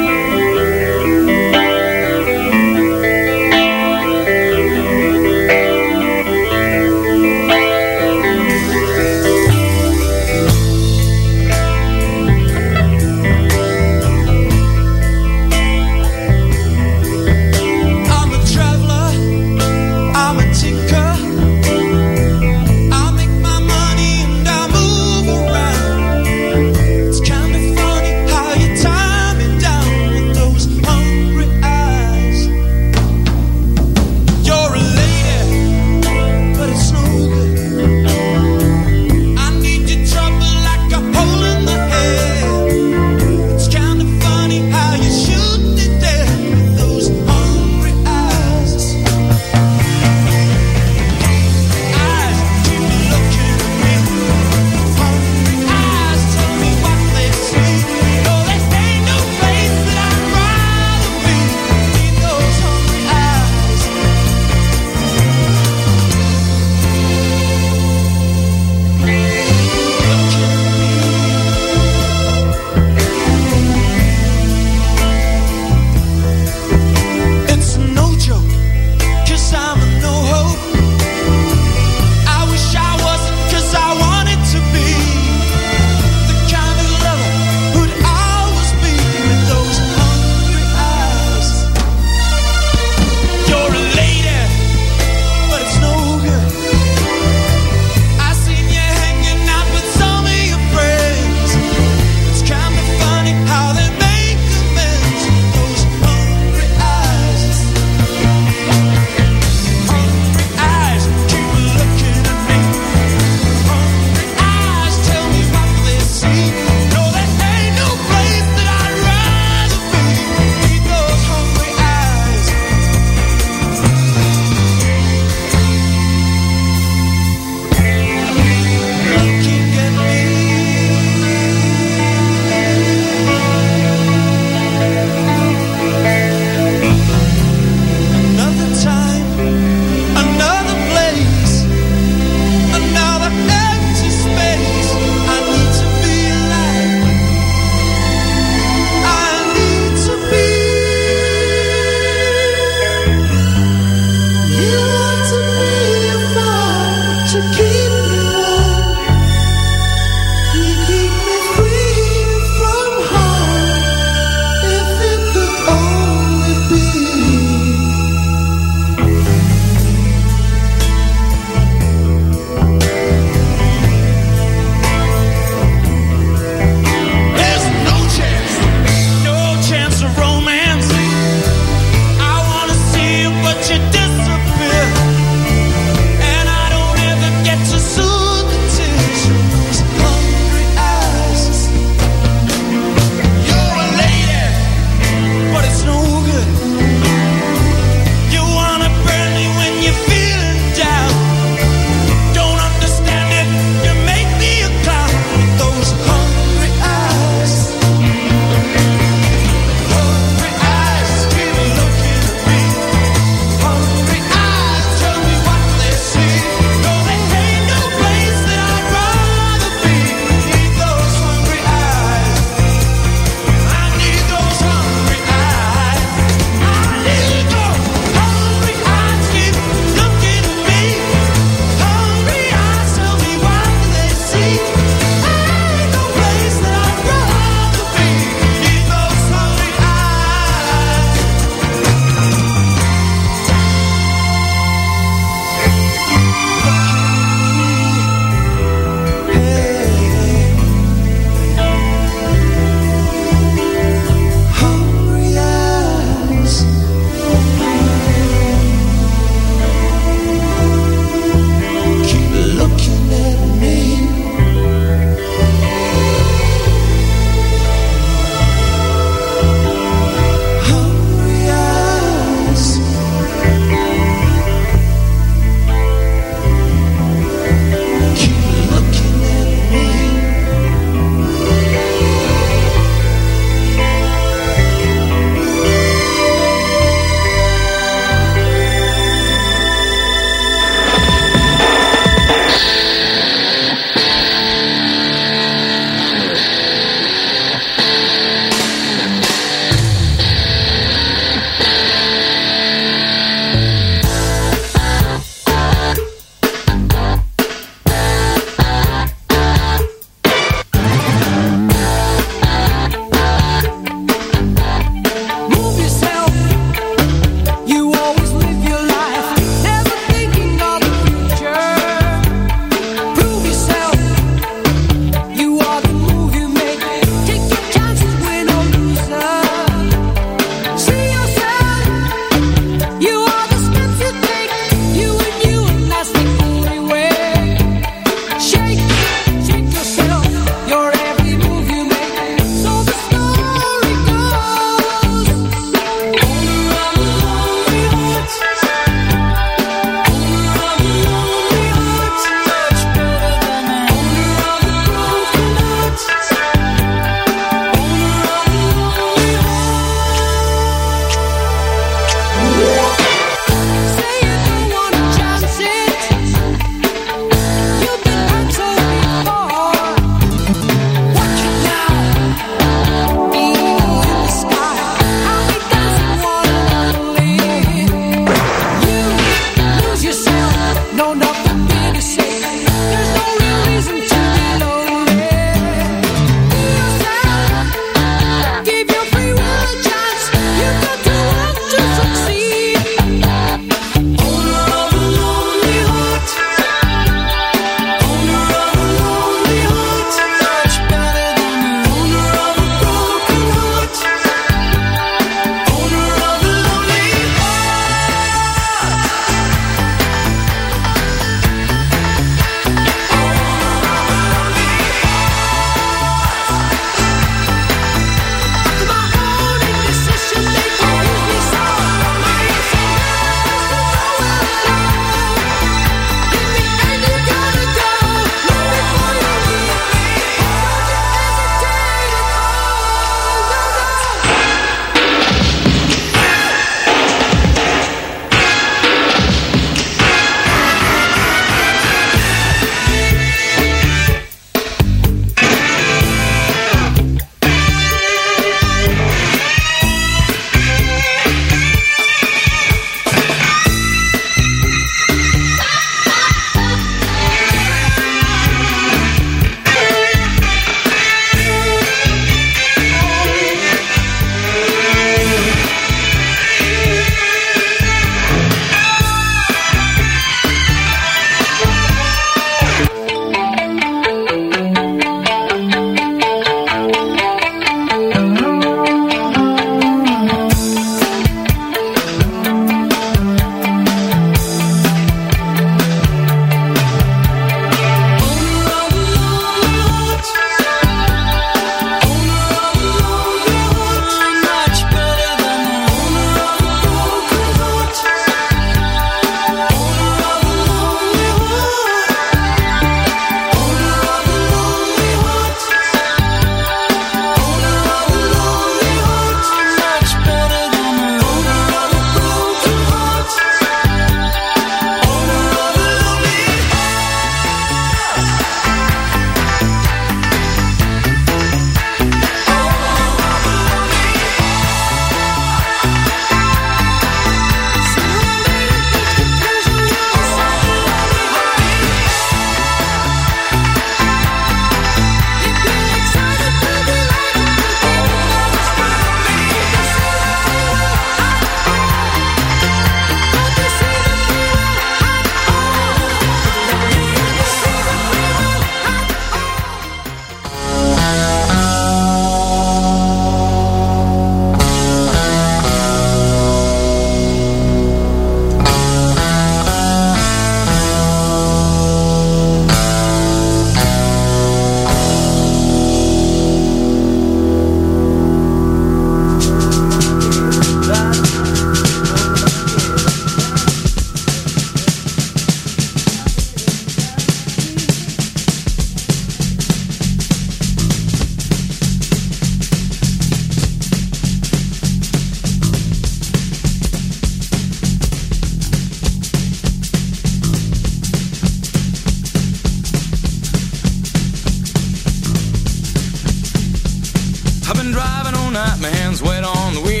night, my hands wet on the wheel.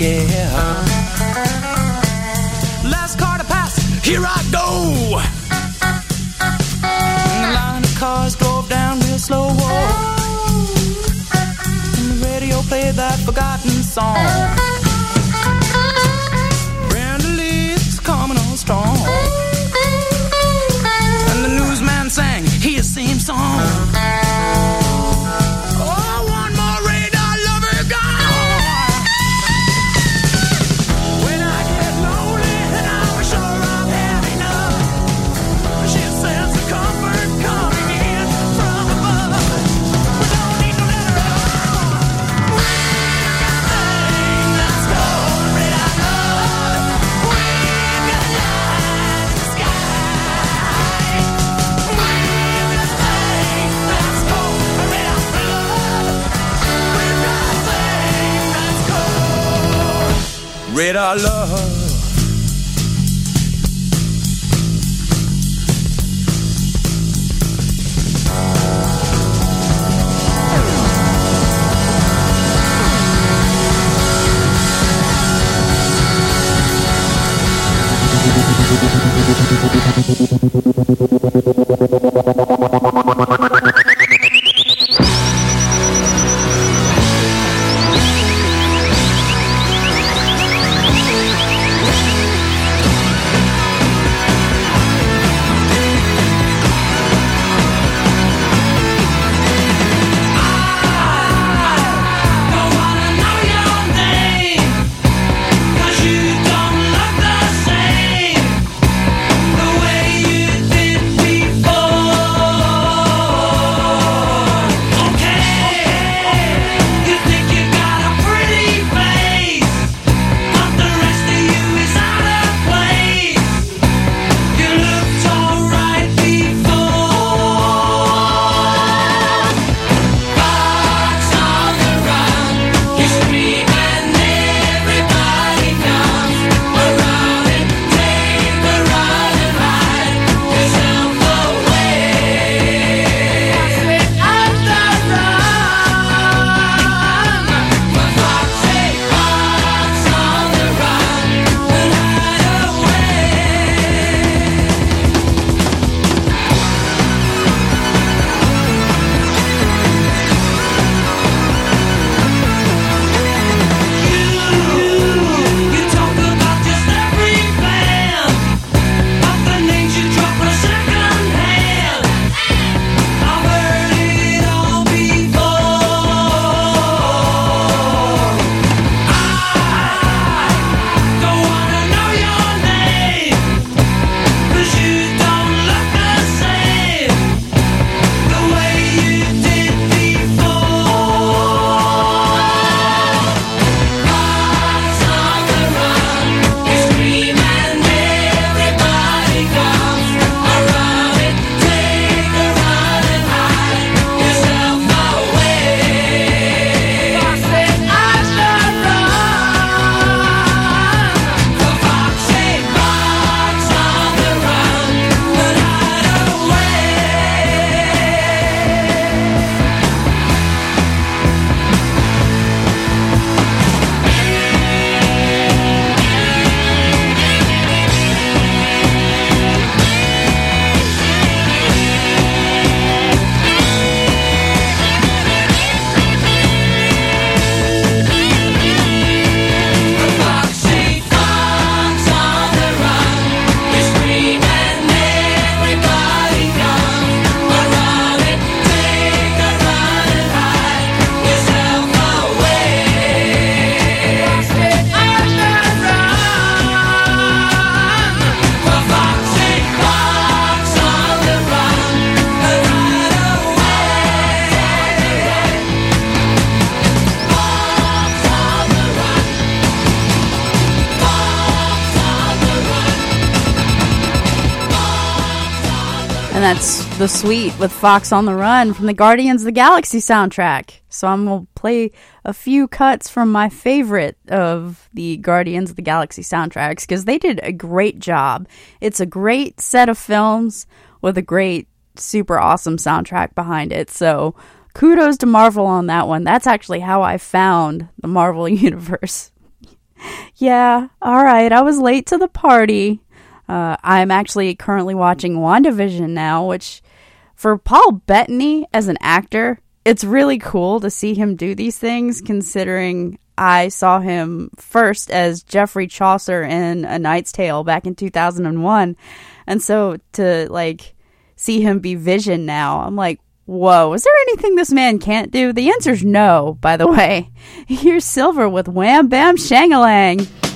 Care. The Sweet with Fox on the Run from the Guardians of the Galaxy soundtrack. So I'm going to play a few cuts from my favorite of the Guardians of the Galaxy soundtracks because they did a great job. It's a great set of films with a great, super awesome soundtrack behind it. So kudos to Marvel on that one. That's actually how I found the Marvel Universe. yeah, all right. I was late to the party. Uh, I'm actually currently watching WandaVision now, which for Paul Bettany as an actor, it's really cool to see him do these things considering I saw him first as Geoffrey Chaucer in A Knight's Tale back in 2001. And so to like see him be Vision now, I'm like, whoa, is there anything this man can't do? The answer's no, by the way. Here's Silver with Wham Bam Shangalang.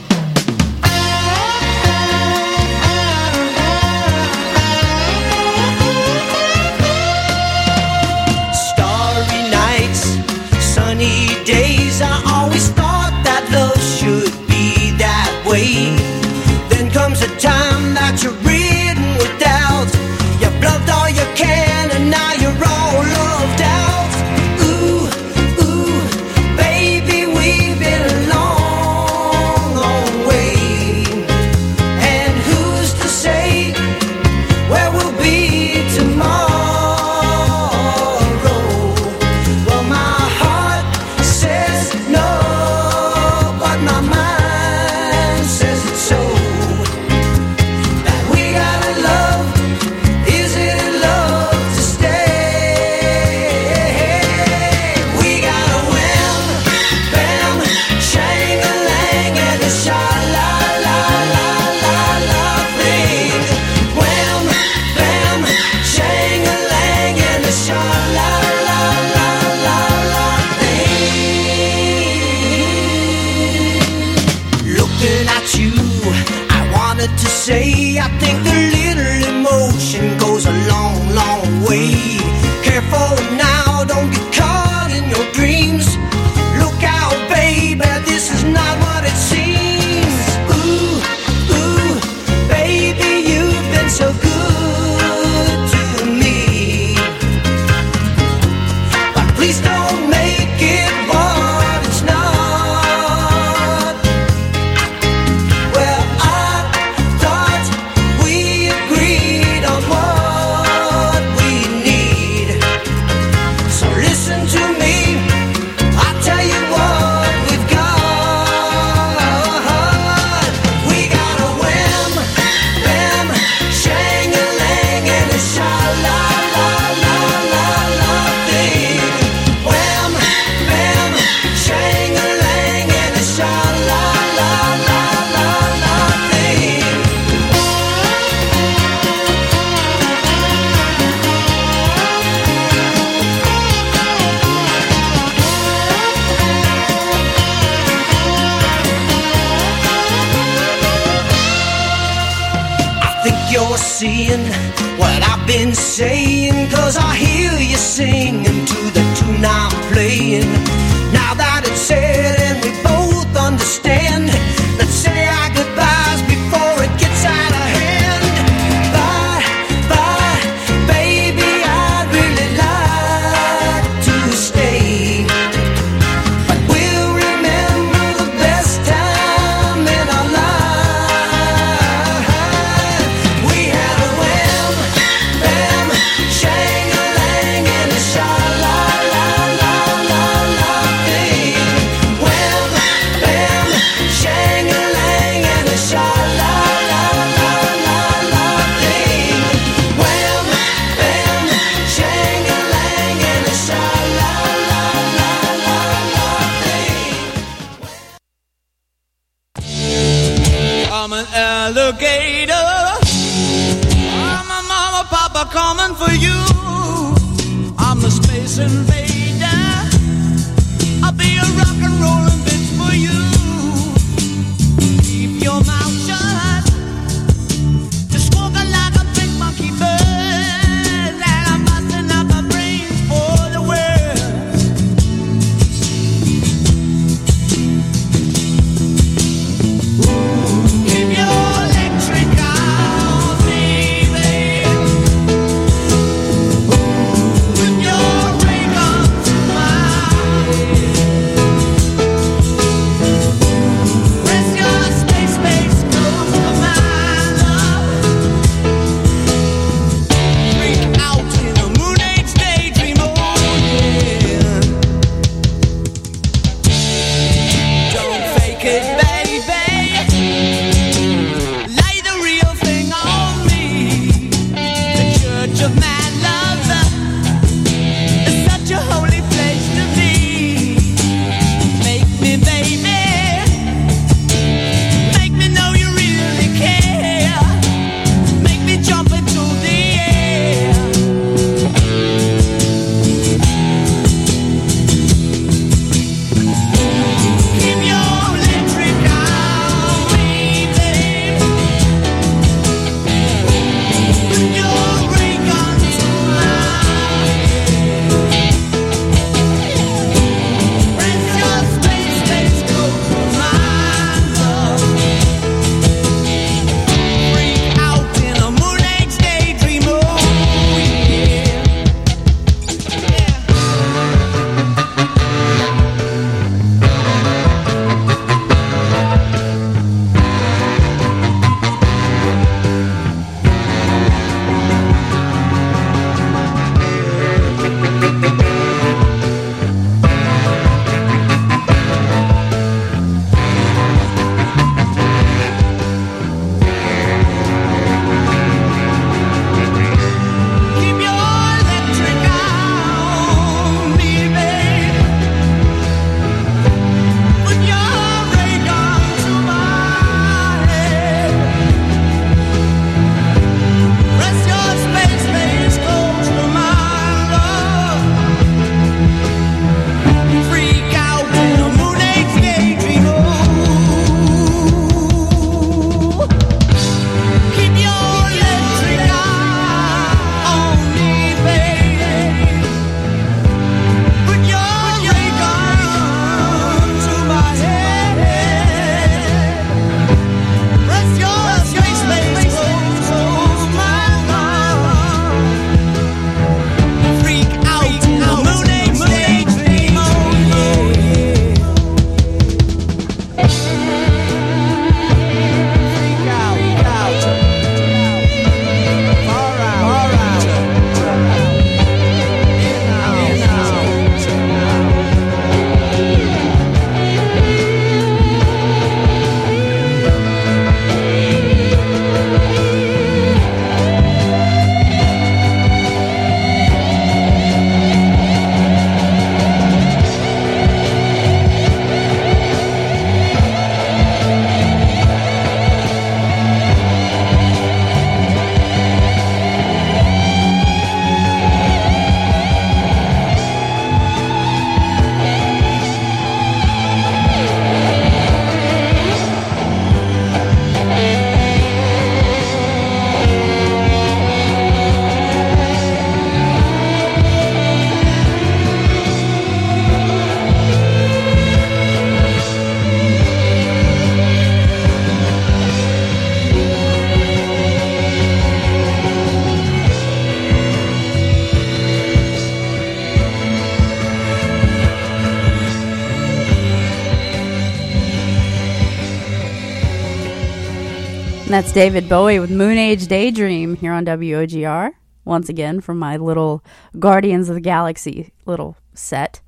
That's David Bowie with Moon Age Daydream here on WOGR. Once again, from my little Guardians of the Galaxy little set.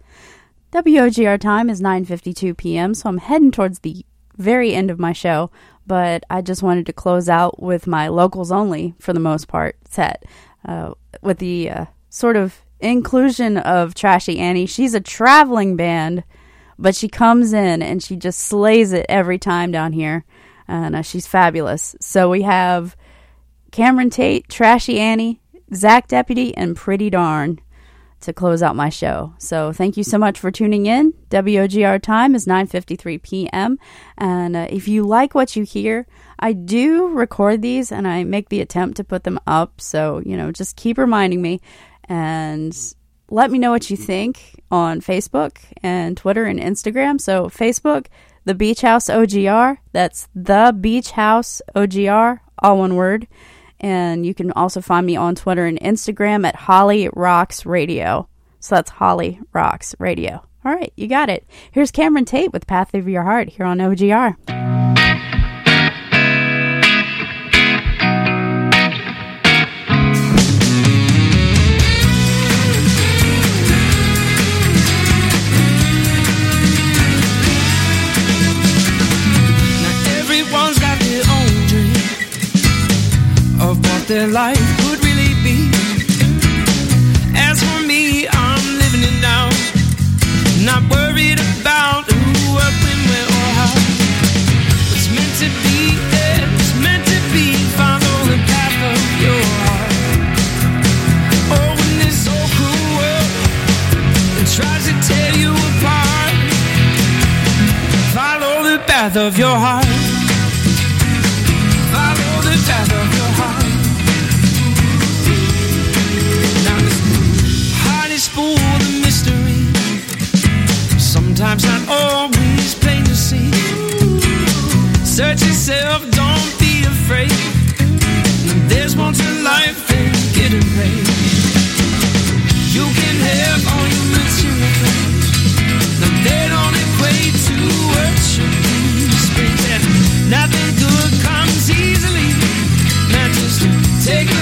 WOGR time is 9:52 p.m., so I'm heading towards the very end of my show, but I just wanted to close out with my locals only for the most part set uh, with the uh, sort of inclusion of Trashy Annie. She's a traveling band, but she comes in and she just slays it every time down here and uh, she's fabulous. So we have Cameron Tate, Trashy Annie, Zach Deputy, and Pretty Darn to close out my show. So thank you so much for tuning in. WOGR time is 9:53 p.m. And uh, if you like what you hear, I do record these and I make the attempt to put them up. So you know, just keep reminding me and let me know what you think on Facebook and Twitter and Instagram. So Facebook the Beach House OGR. That's the Beach House OGR, all one word. And you can also find me on Twitter and Instagram at Holly Rocks Radio. So that's Holly Rocks Radio. All right, you got it. Here's Cameron Tate with Path of Your Heart here on OGR. What their life could really be. As for me, I'm living it now. Not worried about who, what, when, where, or how. What's meant to be, it's meant to be. Follow the path of your heart. Oh, in this so cruel world, tries to tear you apart. Follow the path of your heart. Sometimes not always plain to see. Search yourself, don't be afraid. There's more to life than getting paid. You can have all your material things. Now they don't equate to you brings. And nothing good comes easily. Not just take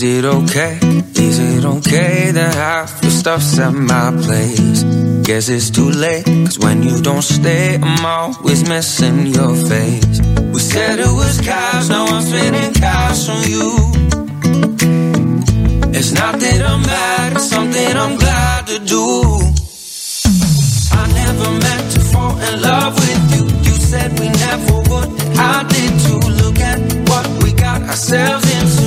Is it okay? Is it okay that half your stuff's at my place? Guess it's too late, cause when you don't stay, I'm always missing your face. We said it was cash, now I'm spending cash on you. It's not that I'm mad, it's something I'm glad to do. I never meant to fall in love with you. You said we never would. I did too. Look at what we got ourselves into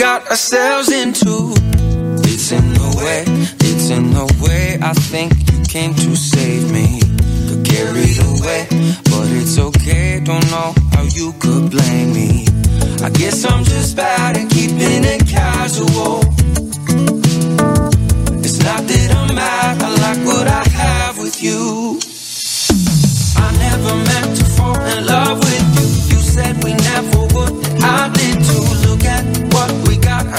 got ourselves into. It's in the way, it's in the way. I think you came to save me. Got carried away, but it's okay. Don't know how you could blame me. I guess I'm just bad at keeping it casual. It's not that I'm mad, I like what I have with you. I never meant to fall in love with you. You said we never would. I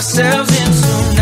ourselves into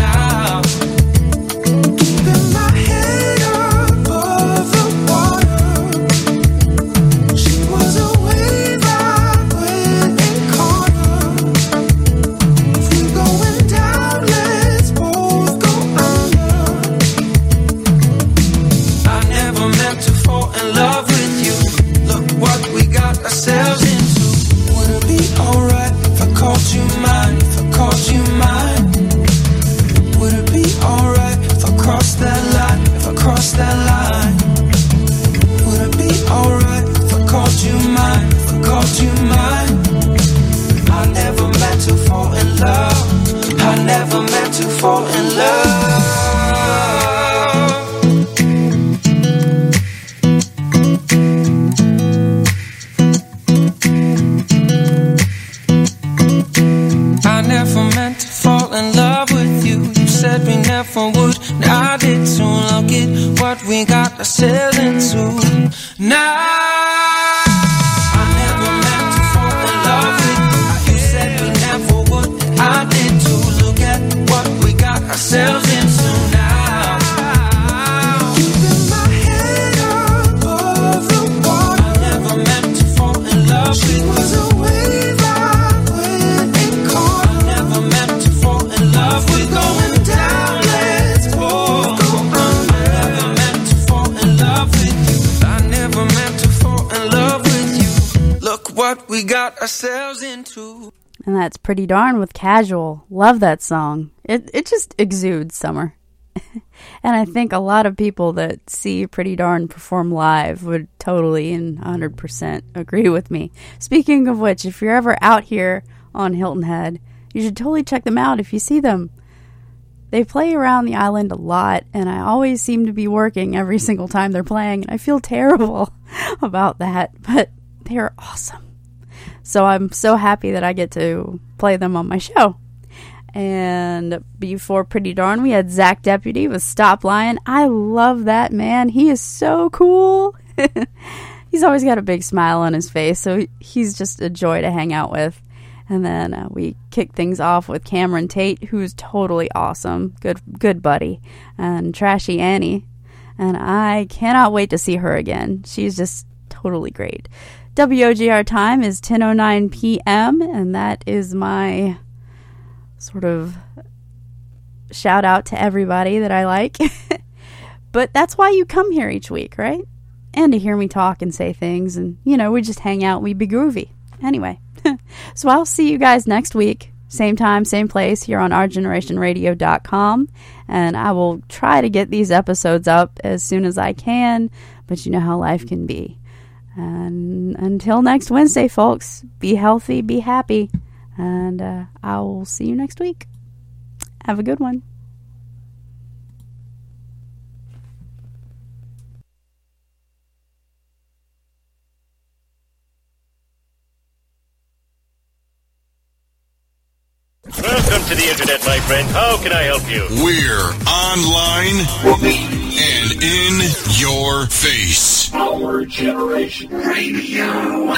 got ourselves into. Ourselves into. And that's pretty darn with casual. Love that song. It it just exudes summer. and I mm. think a lot of people that see Pretty Darn perform live would totally and 100% agree with me. Speaking of which, if you're ever out here on Hilton Head, you should totally check them out if you see them. They play around the island a lot, and I always seem to be working every single time they're playing, and I feel terrible about that, but they're awesome. So I'm so happy that I get to play them on my show. And before Pretty Darn, we had Zach Deputy with Stop Lying. I love that man. He is so cool. he's always got a big smile on his face, so he's just a joy to hang out with. And then uh, we kick things off with Cameron Tate, who's totally awesome, good good buddy, and Trashy Annie. And I cannot wait to see her again. She's just totally great. WOGR time is 10:09 p.m. and that is my sort of shout out to everybody that I like. but that's why you come here each week, right? And to hear me talk and say things and you know, we just hang out, we be groovy. Anyway, so I'll see you guys next week. Same time, same place here on ourgenerationradio.com. And I will try to get these episodes up as soon as I can, but you know how life can be. And until next Wednesday, folks, be healthy, be happy, and uh, I will see you next week. Have a good one. Welcome to the internet, my friend. How can I help you? We're online and In your face. Our Generation Radio.